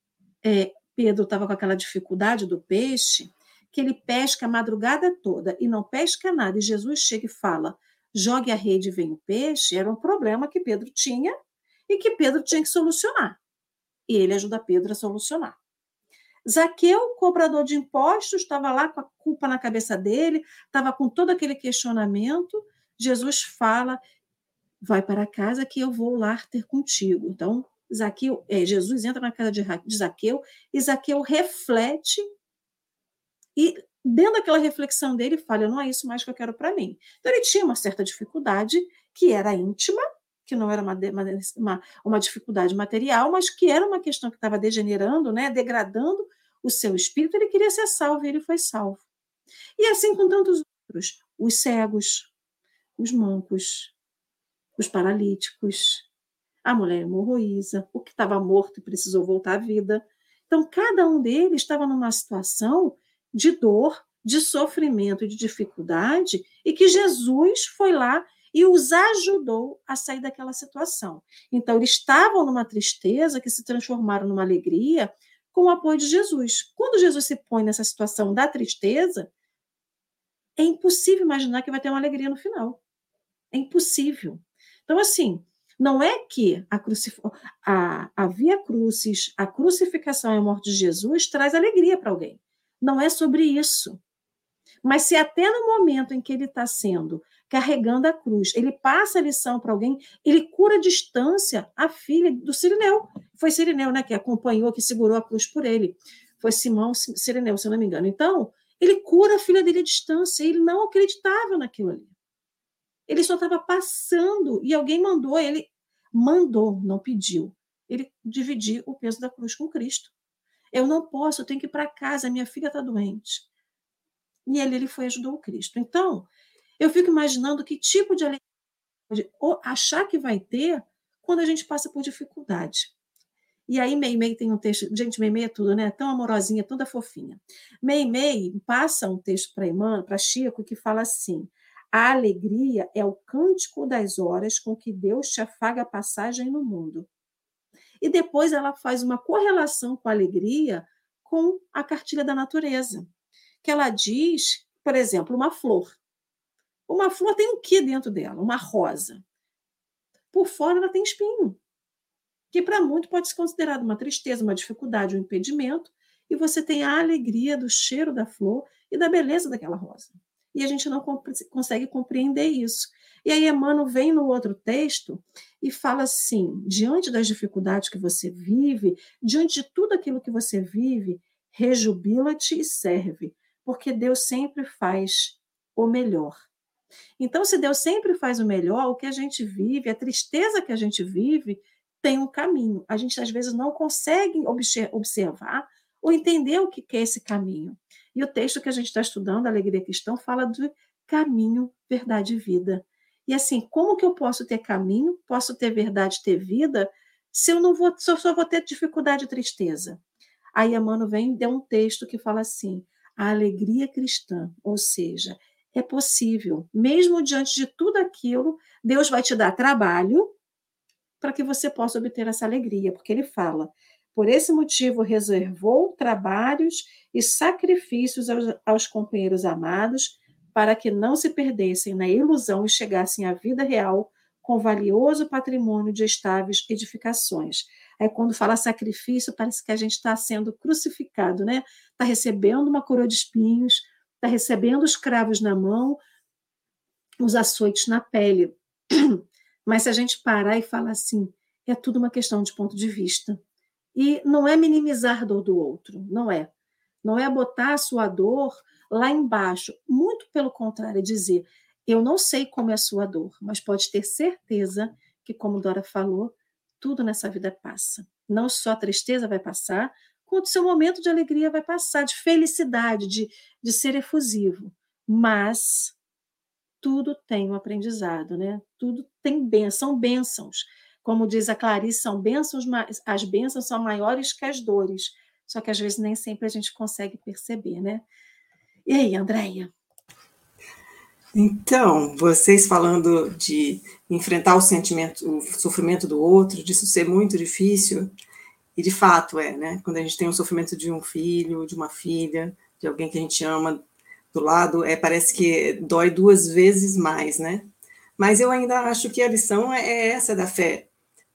B: é, Pedro estava com aquela dificuldade do peixe, que ele pesca a madrugada toda e não pesca nada, e Jesus chega e fala: jogue a rede e vem o peixe, era um problema que Pedro tinha e que Pedro tinha que solucionar. E ele ajuda Pedro a solucionar. Zaqueu, cobrador de impostos, estava lá com a culpa na cabeça dele, estava com todo aquele questionamento. Jesus fala: vai para casa que eu vou lá ter contigo. Então, Zaqueu, é, Jesus entra na casa de, de Zaqueu e Zaqueu reflete e dentro daquela reflexão dele fala, não é isso mais que eu quero para mim. Então ele tinha uma certa dificuldade que era íntima, que não era uma, uma, uma dificuldade material, mas que era uma questão que estava degenerando, né, degradando o seu espírito, ele queria ser salvo e ele foi salvo. E assim com tantos outros, os cegos, os mancos, os paralíticos, a mulher hemorroísa, o que estava morto e precisou voltar à vida. Então, cada um deles estava numa situação de dor, de sofrimento e de dificuldade, e que Jesus foi lá e os ajudou a sair daquela situação. Então, eles estavam numa tristeza que se transformaram numa alegria com o apoio de Jesus. Quando Jesus se põe nessa situação da tristeza, é impossível imaginar que vai ter uma alegria no final. É impossível. Então, assim, não é que a, crucif... a, a via crucis, a crucificação e a morte de Jesus traz alegria para alguém. Não é sobre isso. Mas se até no momento em que ele está sendo carregando a cruz, ele passa a lição para alguém, ele cura a distância a filha do Sirineu. Foi Sirineu, né, que acompanhou, que segurou a cruz por ele. Foi Simão Sirineu, se não me engano. Então, ele cura a filha dele à distância, ele não acreditava naquilo ali. Ele só estava passando e alguém mandou ele, mandou, não pediu, ele dividir o peso da cruz com Cristo. Eu não posso, eu tenho que ir para casa, minha filha está doente. E ele, ele foi ajudou o Cristo. Então, eu fico imaginando que tipo de alegria achar que vai ter quando a gente passa por dificuldade. E aí, Mei Mei tem um texto, gente, Mei Mei é tudo, né? Tão amorosinha, toda fofinha. Mei Mei passa um texto para Irmã, para Chico, que fala assim: a alegria é o cântico das horas com que Deus te afaga a passagem no mundo. E depois ela faz uma correlação com a alegria com a cartilha da natureza, que ela diz, por exemplo, uma flor. Uma flor tem o que dentro dela? Uma rosa. Por fora ela tem espinho, que para muito pode ser considerado uma tristeza, uma dificuldade, um impedimento, e você tem a alegria do cheiro da flor e da beleza daquela rosa e a gente não comp consegue compreender isso. E aí Emmanuel vem no outro texto e fala assim: diante das dificuldades que você vive, diante de tudo aquilo que você vive, rejubila-te e serve, porque Deus sempre faz o melhor. Então, se Deus sempre faz o melhor, o que a gente vive, a tristeza que a gente vive, tem um caminho. A gente às vezes não consegue observar ou entender o que é esse caminho. E o texto que a gente está estudando, Alegria Cristã, fala de caminho, verdade e vida. E assim, como que eu posso ter caminho, posso ter verdade, ter vida, se eu não vou, se eu só vou ter dificuldade e tristeza? Aí a mano vem e deu um texto que fala assim: a alegria cristã, ou seja, é possível, mesmo diante de tudo aquilo, Deus vai te dar trabalho, para que você possa obter essa alegria, porque ele fala: por esse motivo reservou trabalhos e sacrifícios aos, aos companheiros amados, para que não se perdessem na ilusão e chegassem à vida real com valioso patrimônio de estáveis edificações. Aí, quando fala sacrifício, parece que a gente está sendo crucificado, né? Está recebendo uma coroa de espinhos, está recebendo os cravos na mão, os açoites na pele. Mas se a gente parar e falar assim, é tudo uma questão de ponto de vista. E não é minimizar a dor do outro, não é. Não é botar a sua dor lá embaixo. Muito pelo contrário, é dizer, eu não sei como é a sua dor, mas pode ter certeza que, como Dora falou, tudo nessa vida passa. Não só a tristeza vai passar, quanto o seu momento de alegria vai passar, de felicidade, de, de ser efusivo. Mas tudo tem um aprendizado, né? Tudo tem bênçãos, são bênçãos. Como diz a Clarice, são bênçãos, as bênçãos são maiores que as dores. Só que às vezes nem sempre a gente consegue perceber, né? E aí, Andréia?
C: Então, vocês falando de enfrentar o sentimento, o sofrimento do outro, disso ser muito difícil, e de fato é, né? Quando a gente tem o sofrimento de um filho, de uma filha, de alguém que a gente ama do lado, é, parece que dói duas vezes mais, né? Mas eu ainda acho que a lição é, é essa da fé,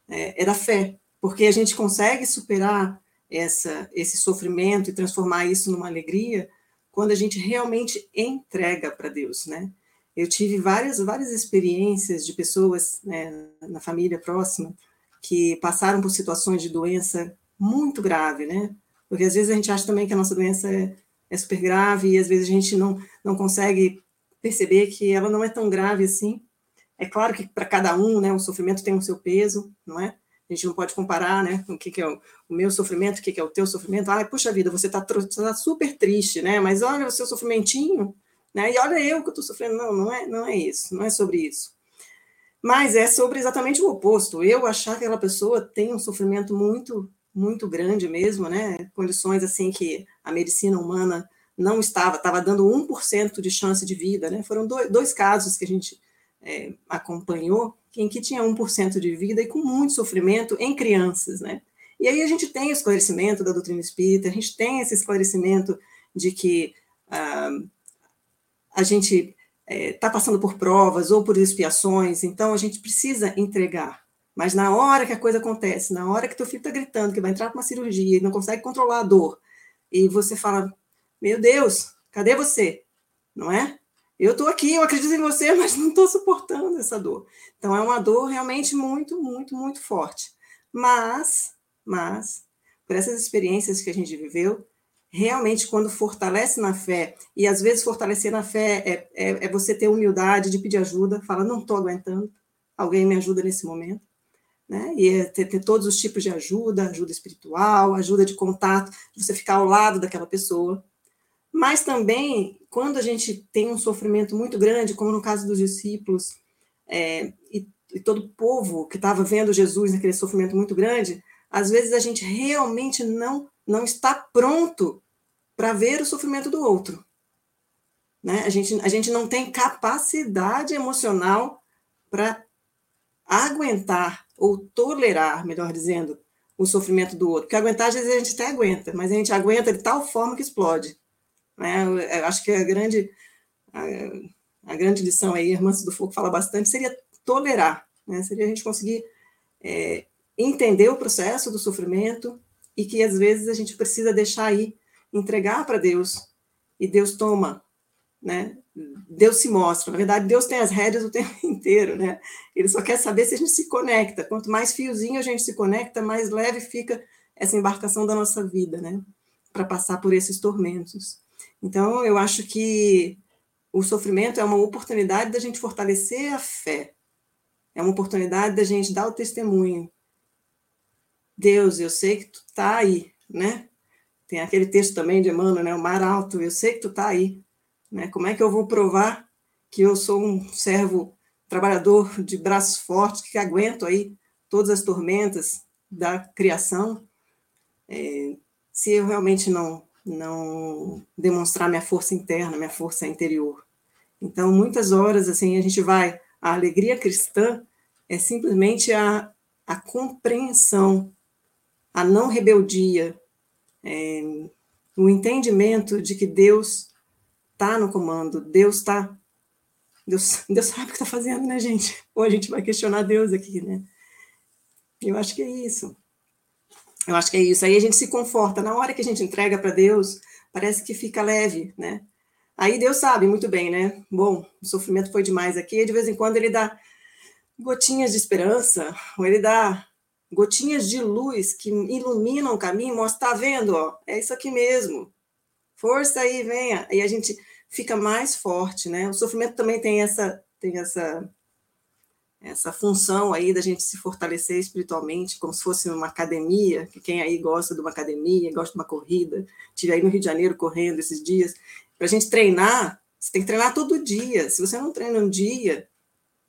C: é, é da fé, porque a gente consegue superar essa, esse sofrimento e transformar isso numa alegria quando a gente realmente entrega para Deus, né? Eu tive várias, várias experiências de pessoas né, na família próxima que passaram por situações de doença muito grave, né? Porque às vezes a gente acha também que a nossa doença é, é super grave e às vezes a gente não, não consegue perceber que ela não é tão grave assim. É claro que para cada um, né, o sofrimento tem o seu peso, não é? A gente não pode comparar, né, o que, que é o, o meu sofrimento, o que, que é o teu sofrimento. Ai, puxa vida, você está tá super triste, né? Mas olha o seu sofrimentinho, né? E olha eu que estou sofrendo. Não, não é, não é isso, não é sobre isso. Mas é sobre exatamente o oposto. Eu achar que aquela pessoa tem um sofrimento muito, muito grande mesmo, né? Condições assim que a medicina humana não estava, estava dando 1% de chance de vida, né? Foram dois, dois casos que a gente é, acompanhou em que tinha 1% de vida e com muito sofrimento em crianças, né? E aí a gente tem o esclarecimento da doutrina espírita, a gente tem esse esclarecimento de que ah, a gente está é, tá passando por provas ou por expiações, então a gente precisa entregar. Mas na hora que a coisa acontece, na hora que teu filho está gritando que vai entrar para uma cirurgia e não consegue controlar a dor, e você fala, meu Deus, cadê você? Não é? Eu estou aqui, eu acredito em você, mas não estou suportando essa dor. Então é uma dor realmente muito, muito, muito forte. Mas, mas, por essas experiências que a gente viveu, realmente quando fortalece na fé, e às vezes fortalecer na fé é, é, é você ter humildade de pedir ajuda, fala, não estou aguentando, alguém me ajuda nesse momento, né? E é ter, ter, todos os tipos de ajuda, ajuda espiritual, ajuda de contato, você ficar ao lado daquela pessoa. Mas também, quando a gente tem um sofrimento muito grande, como no caso dos discípulos, é, e, e todo o povo que estava vendo Jesus naquele sofrimento muito grande, às vezes a gente realmente não não está pronto para ver o sofrimento do outro. Né? A, gente, a gente não tem capacidade emocional para aguentar ou tolerar, melhor dizendo, o sofrimento do outro. Porque aguentar, às vezes, a gente até aguenta, mas a gente aguenta de tal forma que explode. Né? Eu acho que a grande, a, a grande lição aí, a Irmã do Fogo fala bastante, seria tolerar. Né? Seria a gente conseguir é, entender o processo do sofrimento e que, às vezes, a gente precisa deixar aí entregar para Deus e Deus toma, né? Deus se mostra. Na verdade, Deus tem as rédeas o tempo inteiro, né? Ele só quer saber se a gente se conecta. Quanto mais fiozinho a gente se conecta, mais leve fica essa embarcação da nossa vida, né? Para passar por esses tormentos. Então, eu acho que o sofrimento é uma oportunidade da gente fortalecer a fé. É uma oportunidade da gente dar o testemunho. Deus, eu sei que tu tá aí, né? Tem aquele texto também de Emmanuel, né? O mar alto, eu sei que tu está aí. Né? Como é que eu vou provar que eu sou um servo trabalhador de braços fortes, que aguento aí todas as tormentas da criação, é, se eu realmente não, não demonstrar minha força interna, minha força interior. Então, muitas horas, assim, a gente vai... A alegria cristã é simplesmente a, a compreensão, a não rebeldia, é, o entendimento de que Deus está no comando, Deus está. Deus, Deus sabe o que está fazendo, né, gente? Ou a gente vai questionar Deus aqui, né? Eu acho que é isso. Eu acho que é isso. Aí a gente se conforta. Na hora que a gente entrega para Deus, parece que fica leve, né? Aí Deus sabe muito bem, né? Bom, o sofrimento foi demais aqui. De vez em quando ele dá gotinhas de esperança, ou ele dá gotinhas de luz que iluminam o caminho, mostra, tá vendo, ó, é isso aqui mesmo. Força aí, venha. E a gente fica mais forte, né? O sofrimento também tem essa tem essa essa função aí da gente se fortalecer espiritualmente, como se fosse uma academia, que quem aí gosta de uma academia, gosta de uma corrida, tive aí no Rio de Janeiro correndo esses dias, para a gente treinar, você tem que treinar todo dia. Se você não treina um dia,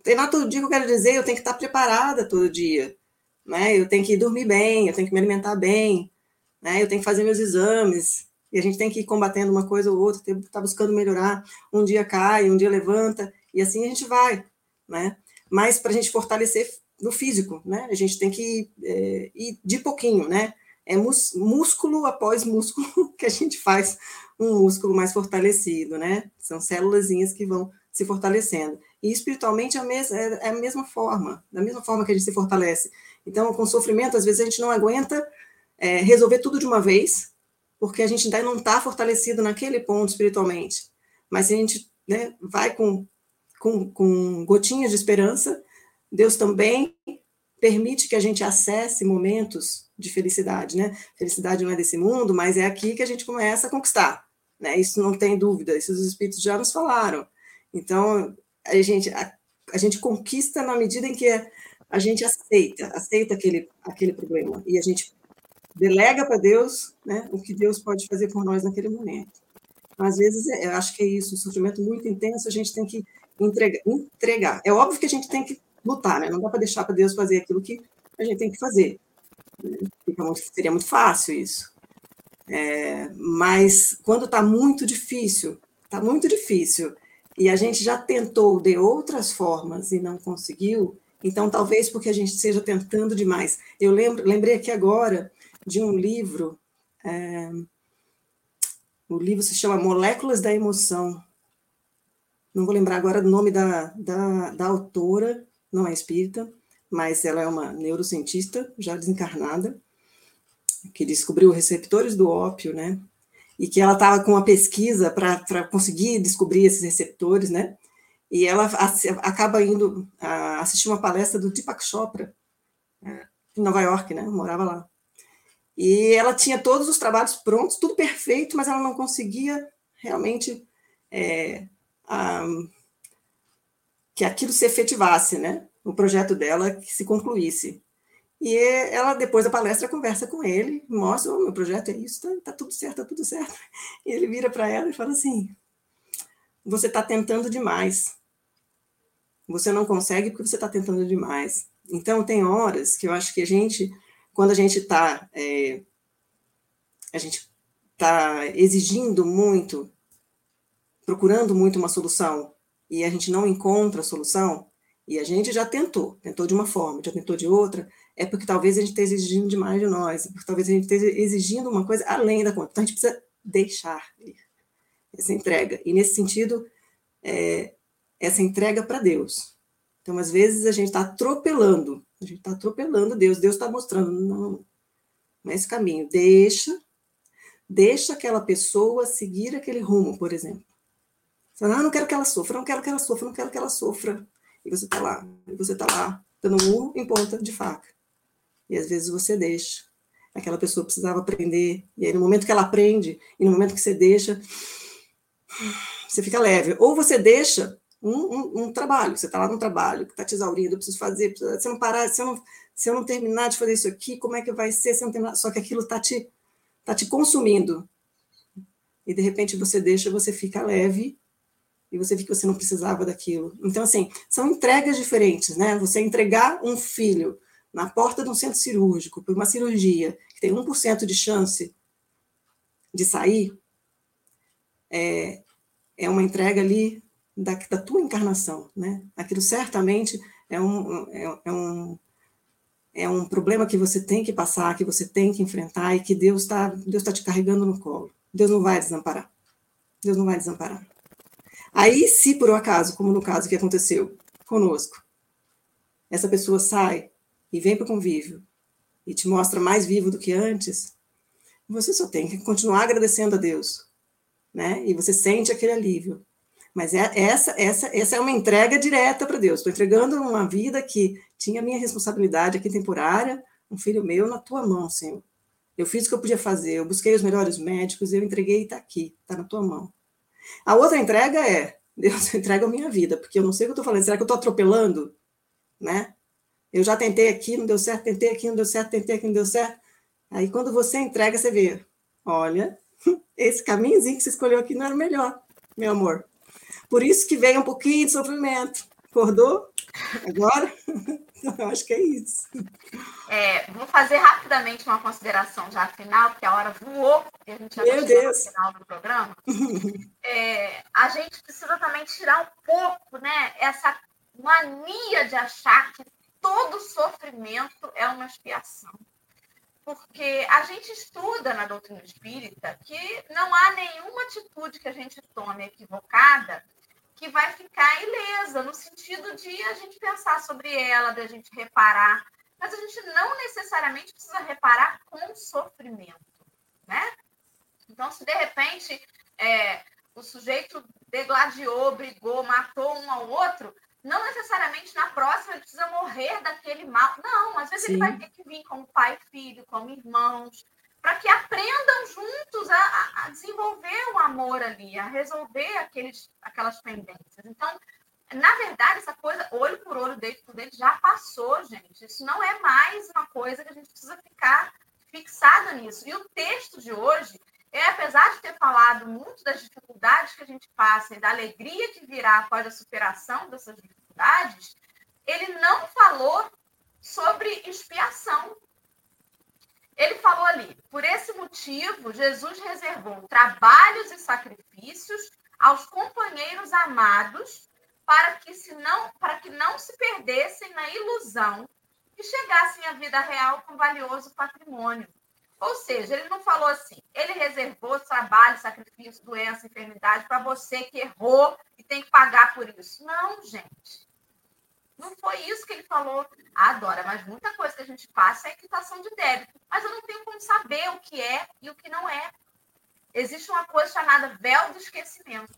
C: treinar todo dia, eu quero dizer, eu tenho que estar preparada todo dia, né? Eu tenho que dormir bem, eu tenho que me alimentar bem, né? Eu tenho que fazer meus exames, e a gente tem que ir combatendo uma coisa ou outra, tá buscando melhorar. Um dia cai, um dia levanta, e assim a gente vai, né? Mas para a gente fortalecer no físico, né? A gente tem que é, ir de pouquinho, né? É músculo após músculo que a gente faz um músculo mais fortalecido, né? São células que vão se fortalecendo. E espiritualmente é a, mesma, é, é a mesma forma, da mesma forma que a gente se fortalece. Então, com sofrimento, às vezes a gente não aguenta é, resolver tudo de uma vez, porque a gente ainda não está fortalecido naquele ponto espiritualmente. Mas se a gente né, vai com, com, com gotinhas de esperança, Deus também permite que a gente acesse momentos de felicidade, né? Felicidade não é desse mundo, mas é aqui que a gente começa a conquistar, né? Isso não tem dúvida, isso os espíritos já nos falaram. Então, a gente, a, a gente conquista na medida em que a gente aceita, aceita aquele, aquele problema, e a gente delega para Deus né, o que Deus pode fazer por nós naquele momento. Às vezes, eu acho que é isso, um sofrimento muito intenso, a gente tem que entregar. entregar. É óbvio que a gente tem que lutar, né? Não dá para deixar para Deus fazer aquilo que a gente tem que fazer. seria muito fácil isso. É, mas quando está muito difícil, está muito difícil, e a gente já tentou de outras formas e não conseguiu, então talvez porque a gente esteja tentando demais. Eu lembro, lembrei aqui agora de um livro, é, o livro se chama Moléculas da Emoção. Não vou lembrar agora do nome da, da, da autora, não é espírita, mas ela é uma neurocientista já desencarnada, que descobriu receptores do ópio, né? E que ela estava com uma pesquisa para conseguir descobrir esses receptores, né? E ela acaba indo assistir uma palestra do Deepak Chopra, é, em Nova York, né? Morava lá. E ela tinha todos os trabalhos prontos, tudo perfeito, mas ela não conseguia realmente é, a, que aquilo se efetivasse, né? O projeto dela que se concluísse. E ela, depois da palestra, conversa com ele, mostra: o oh, meu projeto é isso, tá, tá, tudo certo, tá tudo certo. E ele vira para ela e fala assim: você está tentando demais. Você não consegue porque você está tentando demais. Então, tem horas que eu acho que a gente quando a gente está é, a gente está exigindo muito, procurando muito uma solução e a gente não encontra a solução e a gente já tentou, tentou de uma forma, já tentou de outra, é porque talvez a gente esteja exigindo demais de nós, porque talvez a gente esteja exigindo uma coisa além da conta. Então a gente precisa deixar essa entrega. E nesse sentido, é, essa entrega para Deus. Então, às vezes, a gente está atropelando a gente está atropelando Deus. Deus está mostrando, não, não é esse caminho. Deixa, deixa aquela pessoa seguir aquele rumo, por exemplo. Você fala, ah, não quero que ela sofra, não quero que ela sofra, não quero que ela sofra. E você está lá, e você está lá, dando murro em ponta de faca. E às vezes você deixa. Aquela pessoa precisava aprender, e aí no momento que ela aprende, e no momento que você deixa, você fica leve. Ou você deixa um, um, um trabalho, você está lá num trabalho que está te exaurindo, eu preciso fazer, se eu não parar, se eu não, se eu não terminar de fazer isso aqui, como é que vai ser se eu não terminar? Só que aquilo está te, tá te consumindo. E de repente você deixa, você fica leve, e você vê que você não precisava daquilo. Então, assim, são entregas diferentes, né? Você entregar um filho na porta de um centro cirúrgico por uma cirurgia que tem 1% de chance de sair, é, é uma entrega ali da, da tua encarnação, né? Aquilo certamente é um, é, é um é um problema que você tem que passar, que você tem que enfrentar e que Deus está Deus tá te carregando no colo. Deus não vai desamparar. Deus não vai desamparar. Aí, se por um acaso, como no caso que aconteceu conosco, essa pessoa sai e vem para o convívio e te mostra mais vivo do que antes, você só tem que continuar agradecendo a Deus, né? E você sente aquele alívio. Mas é, essa, essa, essa é uma entrega direta para Deus. Estou entregando uma vida que tinha minha responsabilidade aqui temporária, um filho meu na tua mão, Senhor. Eu fiz o que eu podia fazer, eu busquei os melhores médicos, eu entreguei e está aqui, está na tua mão. A outra entrega é, Deus entrega a minha vida, porque eu não sei o que eu estou falando, será que eu estou atropelando? Né? Eu já tentei aqui, não deu certo, tentei aqui, não deu certo, tentei aqui, não deu certo. Aí quando você entrega, você vê, olha, esse caminhozinho que você escolheu aqui não era o melhor, meu amor. Por isso que veio um pouquinho de sofrimento. Acordou? Agora? Eu acho que é isso.
A: É, vou fazer rapidamente uma consideração já final, porque a hora voou e a gente já
C: Meu Deus.
A: no final do programa. É, a gente precisa também tirar um pouco né, essa mania de achar que todo sofrimento é uma expiação. Porque a gente estuda na doutrina espírita que não há nenhuma atitude que a gente tome equivocada que vai ficar ilesa, no sentido de a gente pensar sobre ela, de a gente reparar. Mas a gente não necessariamente precisa reparar com sofrimento, né? Então, se de repente é, o sujeito degladiou, brigou, matou um ao outro, não necessariamente na próxima ele precisa morrer daquele mal. Não, às vezes Sim. ele vai ter que vir como pai e filho, como irmãos, para que aprendam juntos a, a, desenvolver o amor ali, a resolver aqueles, aquelas pendências. Então, na verdade, essa coisa, olho por olho, dente por dente, já passou, gente. Isso não é mais uma coisa que a gente precisa ficar fixado nisso. E o texto de hoje, é, apesar de ter falado muito das dificuldades que a gente passa e da alegria que virá após a superação dessas dificuldades, ele não falou sobre expiação. Ele falou ali: por esse motivo, Jesus reservou trabalhos e sacrifícios aos companheiros amados para que, se não, para que não se perdessem na ilusão e chegassem à vida real com valioso patrimônio. Ou seja, ele não falou assim, ele reservou trabalho, sacrifício, doença, enfermidade para você que errou e tem que pagar por isso. Não, gente. Não foi isso que ele falou. Adora, mas muita coisa que a gente passa é quitação de débito. Mas eu não tenho como saber o que é e o que não é. Existe uma coisa chamada véu do esquecimento.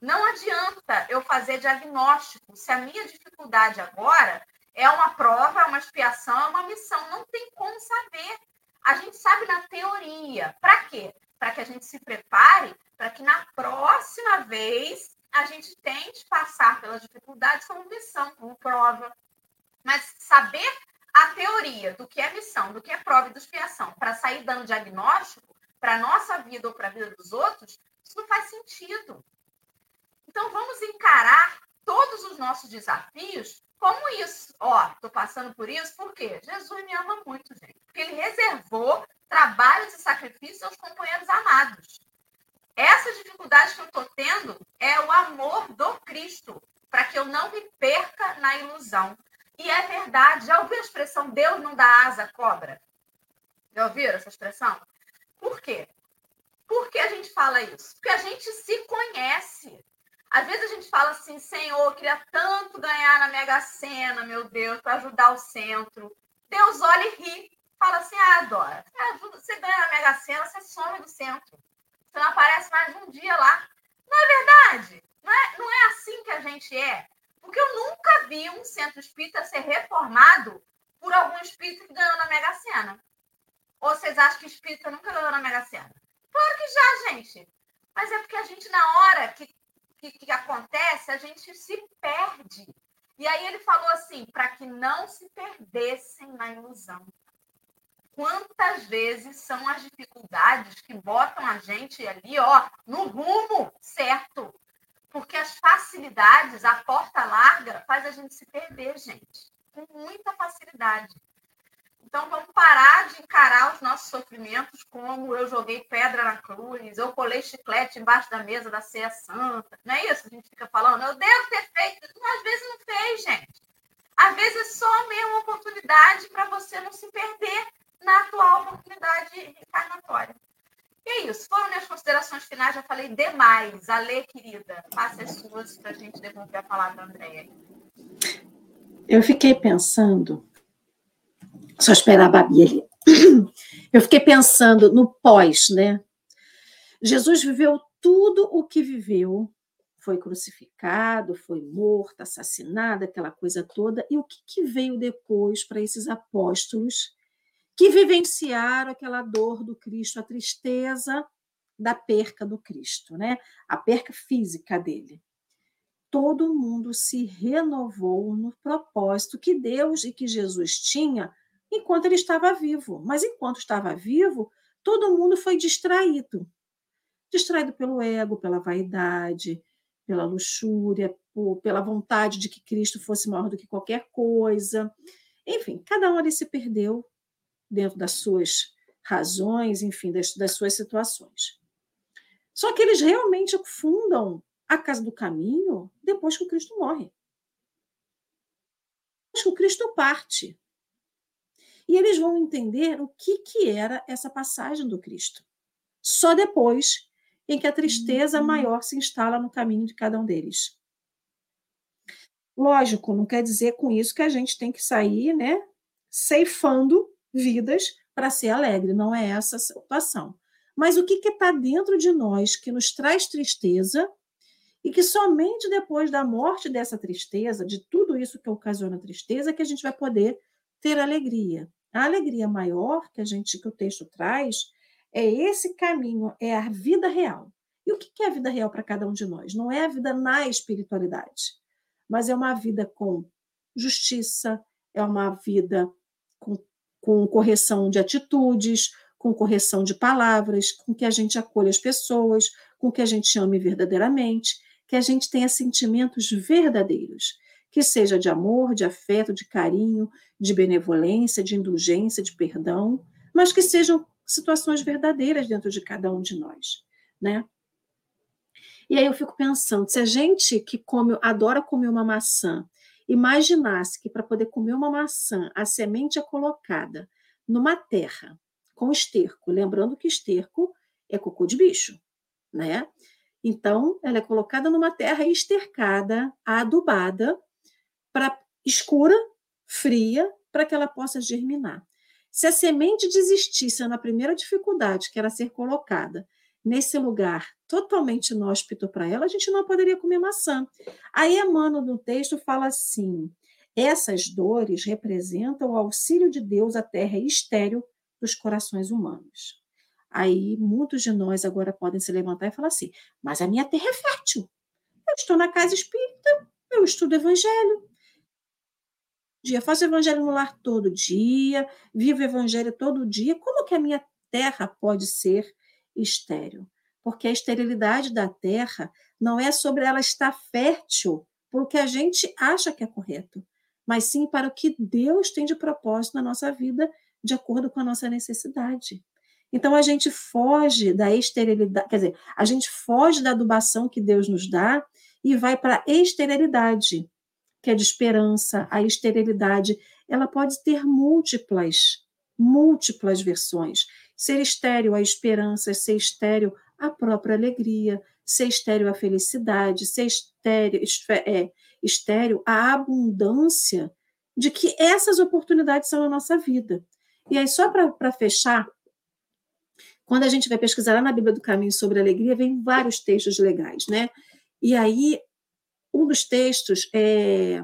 A: Não adianta eu fazer diagnóstico se a minha dificuldade agora é uma prova, é uma expiação, é uma missão. Não tem como saber. A gente sabe na teoria. Para quê? Para que a gente se prepare para que na próxima vez a gente tente passar pelas dificuldades como missão, como prova. Mas saber a teoria do que é missão, do que é prova e do expiação, para sair dando diagnóstico para a nossa vida ou para a vida dos outros, isso não faz sentido. Então, vamos encarar todos os nossos desafios como isso. Ó, estou passando por isso porque Jesus me ama muito, gente. Porque ele reservou trabalhos e sacrifícios aos companheiros amados. Essa dificuldade que eu estou tendo é o amor do Cristo, para que eu não me perca na ilusão. E é verdade. Já ouviu a expressão Deus não dá asa à cobra? Já ouviram essa expressão? Por quê? Por que a gente fala isso? Porque a gente se conhece. Às vezes a gente fala assim, Senhor, queria tanto ganhar na Mega Sena, meu Deus, para ajudar o centro. Deus olha e ri. Fala assim, ah, Dora, você ganha na Mega Sena, você some do centro. Você não aparece mais um dia lá. Não é verdade? Não é, não é assim que a gente é. Porque eu nunca vi um centro espírita ser reformado por algum espírito que ganhou na Mega Sena. Ou vocês acham que espírita nunca ganhou na Mega Sena? Claro que já, gente. Mas é porque a gente, na hora que, que, que acontece, a gente se perde. E aí ele falou assim, para que não se perdessem na ilusão quantas vezes são as dificuldades que botam a gente ali, ó, no rumo certo. Porque as facilidades, a porta larga, faz a gente se perder, gente. Com muita facilidade. Então, vamos parar de encarar os nossos sofrimentos como eu joguei pedra na cruz, eu colei chiclete embaixo da mesa da ceia santa. Não é isso? A gente fica falando, eu devo ter feito. Às vezes não fez, gente. Às vezes é só mesmo uma oportunidade para você não se perder na atual oportunidade encarnatória. E é isso. Foram minhas considerações finais. Já falei demais. Ale, querida, faça as suas para a gente devolver a palavra à Andréia.
B: Eu fiquei pensando. Só esperar a Babi ali. Eu fiquei pensando no pós, né? Jesus viveu tudo o que viveu, foi crucificado, foi morto, assassinado, aquela coisa toda. E o que, que veio depois para esses apóstolos que vivenciaram aquela dor do Cristo, a tristeza da perca do Cristo, né? A perca física dele. Todo mundo se renovou no propósito que Deus e que Jesus tinha enquanto ele estava vivo. Mas enquanto estava vivo, todo mundo foi distraído. Distraído pelo ego, pela vaidade, pela luxúria, por, pela vontade de que Cristo fosse maior do que qualquer coisa. Enfim, cada um ali se perdeu dentro das suas razões, enfim, das, das suas situações. Só que eles realmente fundam a casa do caminho depois que o Cristo morre. Depois que o Cristo parte. E eles vão entender o que, que era essa passagem do Cristo. Só depois em que a tristeza uhum. maior se instala no caminho de cada um deles. Lógico, não quer dizer com isso que a gente tem que sair, né, ceifando vidas para ser alegre, não é essa a situação. Mas o que está dentro de nós que nos traz tristeza e que somente depois da morte dessa tristeza, de tudo isso que ocasiona tristeza, que a gente vai poder ter alegria. A alegria maior que a gente que o texto traz é esse caminho, é a vida real. E o que é a vida real para cada um de nós? Não é a vida na espiritualidade, mas é uma vida com justiça, é uma vida com com correção de atitudes, com correção de palavras, com que a gente acolha as pessoas, com que a gente ame verdadeiramente, que a gente tenha sentimentos verdadeiros, que seja de amor, de afeto, de carinho, de benevolência, de indulgência, de perdão, mas que sejam situações verdadeiras dentro de cada um de nós, né? E aí eu fico pensando, se a gente que come, adora comer uma maçã Imaginasse que para poder comer uma maçã, a semente é colocada numa terra com esterco, lembrando que esterco é cocô de bicho, né? Então, ela é colocada numa terra estercada, adubada, para escura, fria, para que ela possa germinar. Se a semente desistisse na primeira dificuldade, que era ser colocada nesse lugar totalmente inóspito para ela, a gente não poderia comer maçã. Aí Emmanuel no texto fala assim: essas dores representam o auxílio de Deus à terra estéril dos corações humanos. Aí muitos de nós agora podem se levantar e falar assim: mas a minha terra é fértil. Eu estou na casa espírita, eu estudo evangelho. Dia, faço evangelho no lar todo dia, vivo evangelho todo dia. Como que a minha terra pode ser estéril. Porque a esterilidade da terra não é sobre ela estar fértil para o que a gente acha que é correto, mas sim para o que Deus tem de propósito na nossa vida, de acordo com a nossa necessidade. Então a gente foge da esterilidade, quer dizer, a gente foge da adubação que Deus nos dá e vai para a esterilidade, que é de esperança. A esterilidade, ela pode ter múltiplas, múltiplas versões. Ser estéreo a esperança, ser estéreo a própria alegria, ser estéreo a felicidade, ser estéreo, é, estéreo a abundância de que essas oportunidades são na nossa vida. E aí, só para fechar, quando a gente vai pesquisar lá na Bíblia do Caminho sobre alegria, vem vários textos legais, né? E aí, um dos textos é,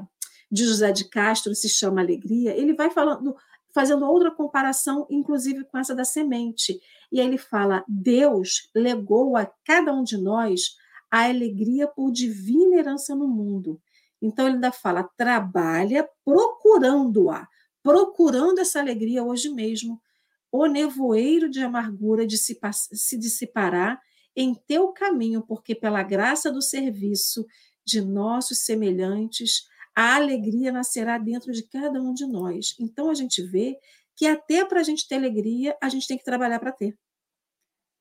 B: de José de Castro se chama Alegria, ele vai falando fazendo outra comparação, inclusive com essa da semente. E ele fala: Deus legou a cada um de nós a alegria por divina herança no mundo. Então ele ainda fala: trabalha procurando-a, procurando essa alegria hoje mesmo. O nevoeiro de amargura se dissipará em teu caminho, porque pela graça do serviço de nossos semelhantes a alegria nascerá dentro de cada um de nós. Então a gente vê que até para a gente ter alegria, a gente tem que trabalhar para ter.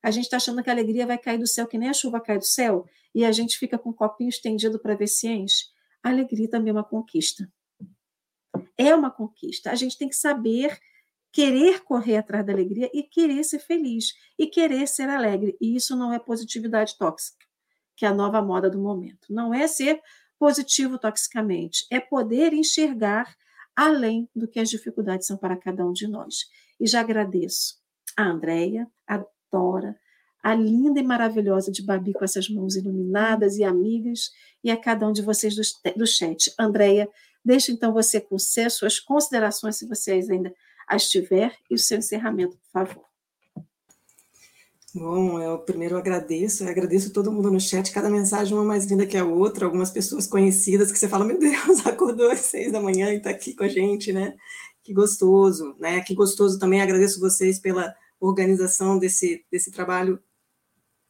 B: A gente está achando que a alegria vai cair do céu, que nem a chuva cai do céu, e a gente fica com o copinho estendido para ver se enche. A alegria também é uma conquista. é uma conquista. A gente tem que saber querer correr atrás da alegria e querer ser feliz e querer ser alegre. E isso não é positividade tóxica, que é a nova moda do momento. Não é ser positivo toxicamente, é poder enxergar além do que as dificuldades são para cada um de nós. E já agradeço a Andréia, a Dora, a linda e maravilhosa de Babi com essas mãos iluminadas e amigas, e a cada um de vocês do, chat. Andréia, deixa então você com suas considerações, se vocês ainda as tiver, e o seu encerramento, por favor.
C: Bom, eu primeiro agradeço, eu agradeço todo mundo no chat, cada mensagem uma mais linda que a outra, algumas pessoas conhecidas que você fala, meu Deus, acordou às seis da manhã e está aqui com a gente, né? Que gostoso, né? Que gostoso também, agradeço vocês pela organização desse, desse trabalho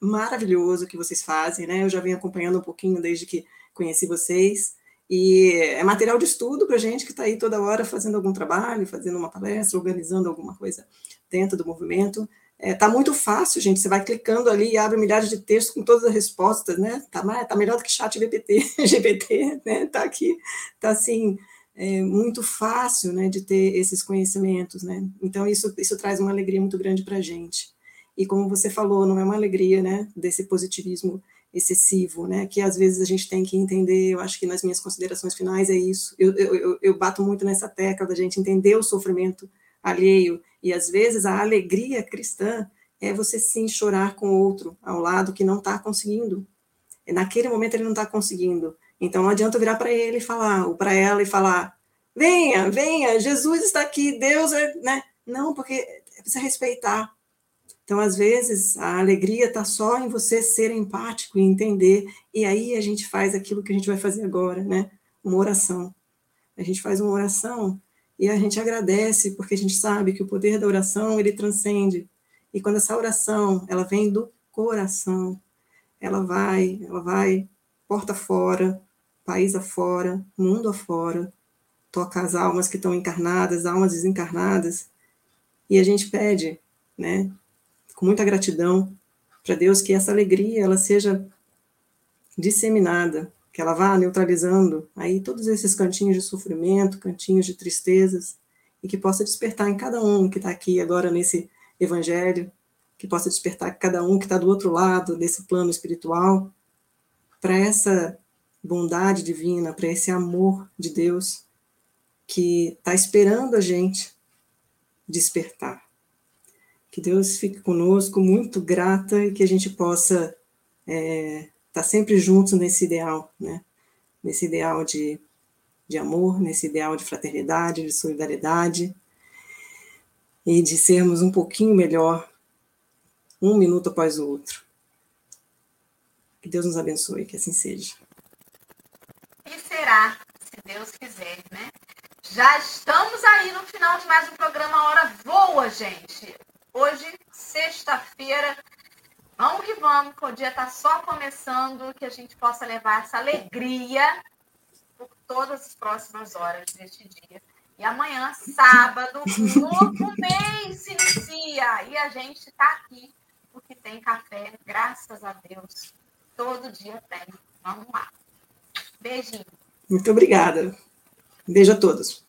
C: maravilhoso que vocês fazem, né? Eu já venho acompanhando um pouquinho desde que conheci vocês, e é material de estudo para gente que está aí toda hora fazendo algum trabalho, fazendo uma palestra, organizando alguma coisa dentro do movimento. Está é, muito fácil, gente. Você vai clicando ali e abre milhares de textos com todas as respostas, né? Tá, tá melhor do que chat GPT, GPT, né? Tá aqui, tá assim, é muito fácil, né, de ter esses conhecimentos, né? Então isso isso traz uma alegria muito grande para a gente. E como você falou, não é uma alegria, né, desse positivismo excessivo, né, que às vezes a gente tem que entender, eu acho que nas minhas considerações finais é isso, eu, eu, eu bato muito nessa tecla da gente entender o sofrimento alheio, e às vezes a alegria cristã é você sim chorar com outro ao lado que não está conseguindo, naquele momento ele não está conseguindo, então não adianta virar para ele e falar, ou para ela e falar, venha, venha, Jesus está aqui, Deus é, né, não, porque precisa respeitar, então, às vezes, a alegria está só em você ser empático e entender, e aí a gente faz aquilo que a gente vai fazer agora, né? Uma oração. A gente faz uma oração e a gente agradece, porque a gente sabe que o poder da oração, ele transcende. E quando essa oração, ela vem do coração, ela vai, ela vai porta fora, país afora, mundo afora, toca as almas que estão encarnadas, almas desencarnadas, e a gente pede, né, com muita gratidão para Deus que essa alegria ela seja disseminada, que ela vá neutralizando aí todos esses cantinhos de sofrimento, cantinhos de tristezas, e que possa despertar em cada um que está aqui agora nesse evangelho, que possa despertar cada um que está do outro lado desse plano espiritual, para essa bondade divina, para esse amor de Deus que está esperando a gente despertar. Que Deus fique conosco, muito grata e que a gente possa é, tá sempre juntos nesse ideal, né? Nesse ideal de, de amor, nesse ideal de fraternidade, de solidariedade e de sermos um pouquinho melhor um minuto após o outro. Que Deus nos abençoe, que assim seja.
A: E será, se Deus quiser, né? Já estamos aí no final de mais um programa Hora Voa, gente. Hoje, sexta-feira, vamos que vamos, que o dia está só começando, que a gente possa levar essa alegria por todas as próximas horas deste dia. E amanhã, sábado, um novo mês se inicia. E a gente está aqui porque tem café, graças a Deus. Todo dia tem. Vamos lá. Beijinho.
C: Muito obrigada. Beijo a todos.